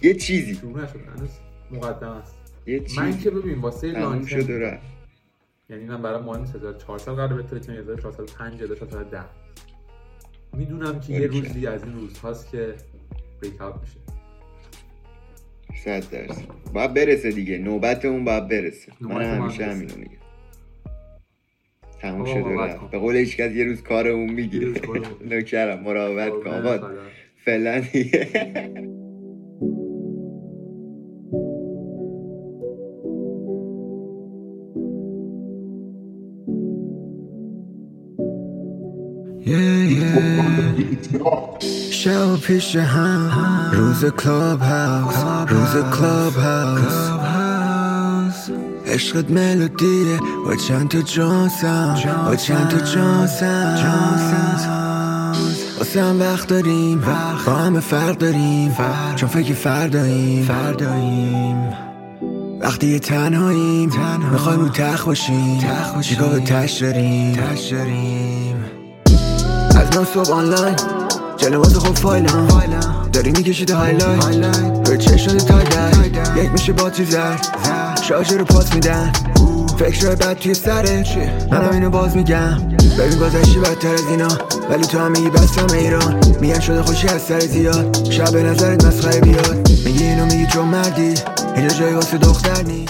یه چیزی. شروع نشده هنوز مقدم است. یه من چیزی. که ببین واسه لانچ یعنی من برای مهم نیست 1400 قرار بهتره که 1405 1410 می‌دونم که یه. روزی از این روزهاست که اوت میشه. صد درصد باید برسه دیگه نوبت اون باید برسه من همیشه. همینو میگم تموم آقا، شد و مراقبت رفت کن. به قول هیچ کس یه روز کارمون می‌گیره. <laughs> نوکرم مراقبت کن آقا. فعلا دیگه <laughs> شب پیش هم روز کلاب هاوس روز کلاب هاوس عشقت ملودیه با چند تا جانسم با چند تا جانسم واسه هم وقت داریم با همه فرق داریم چون فکر فرداییم فرداییم وقتی یه تنهاییم می‌خوایم رو تخ باشیم چیکار به تش داریم از نو صبح آنلاین جلواز خوب فایلم داری می‌کشید هایلایت روی چشم تایلایت یک میشه باتری زر شارژر رو پاس میدن فکر بد توی سرت منم اینو باز میگم ببین گذشتی بدتر از اینا ولی تو هم میگی بستم ایران میگن شده خوشی از سر زیاد شب به نظرت مسخره بیاد میگی اینو میگی چون مردی اینجا جای واسه دختر نی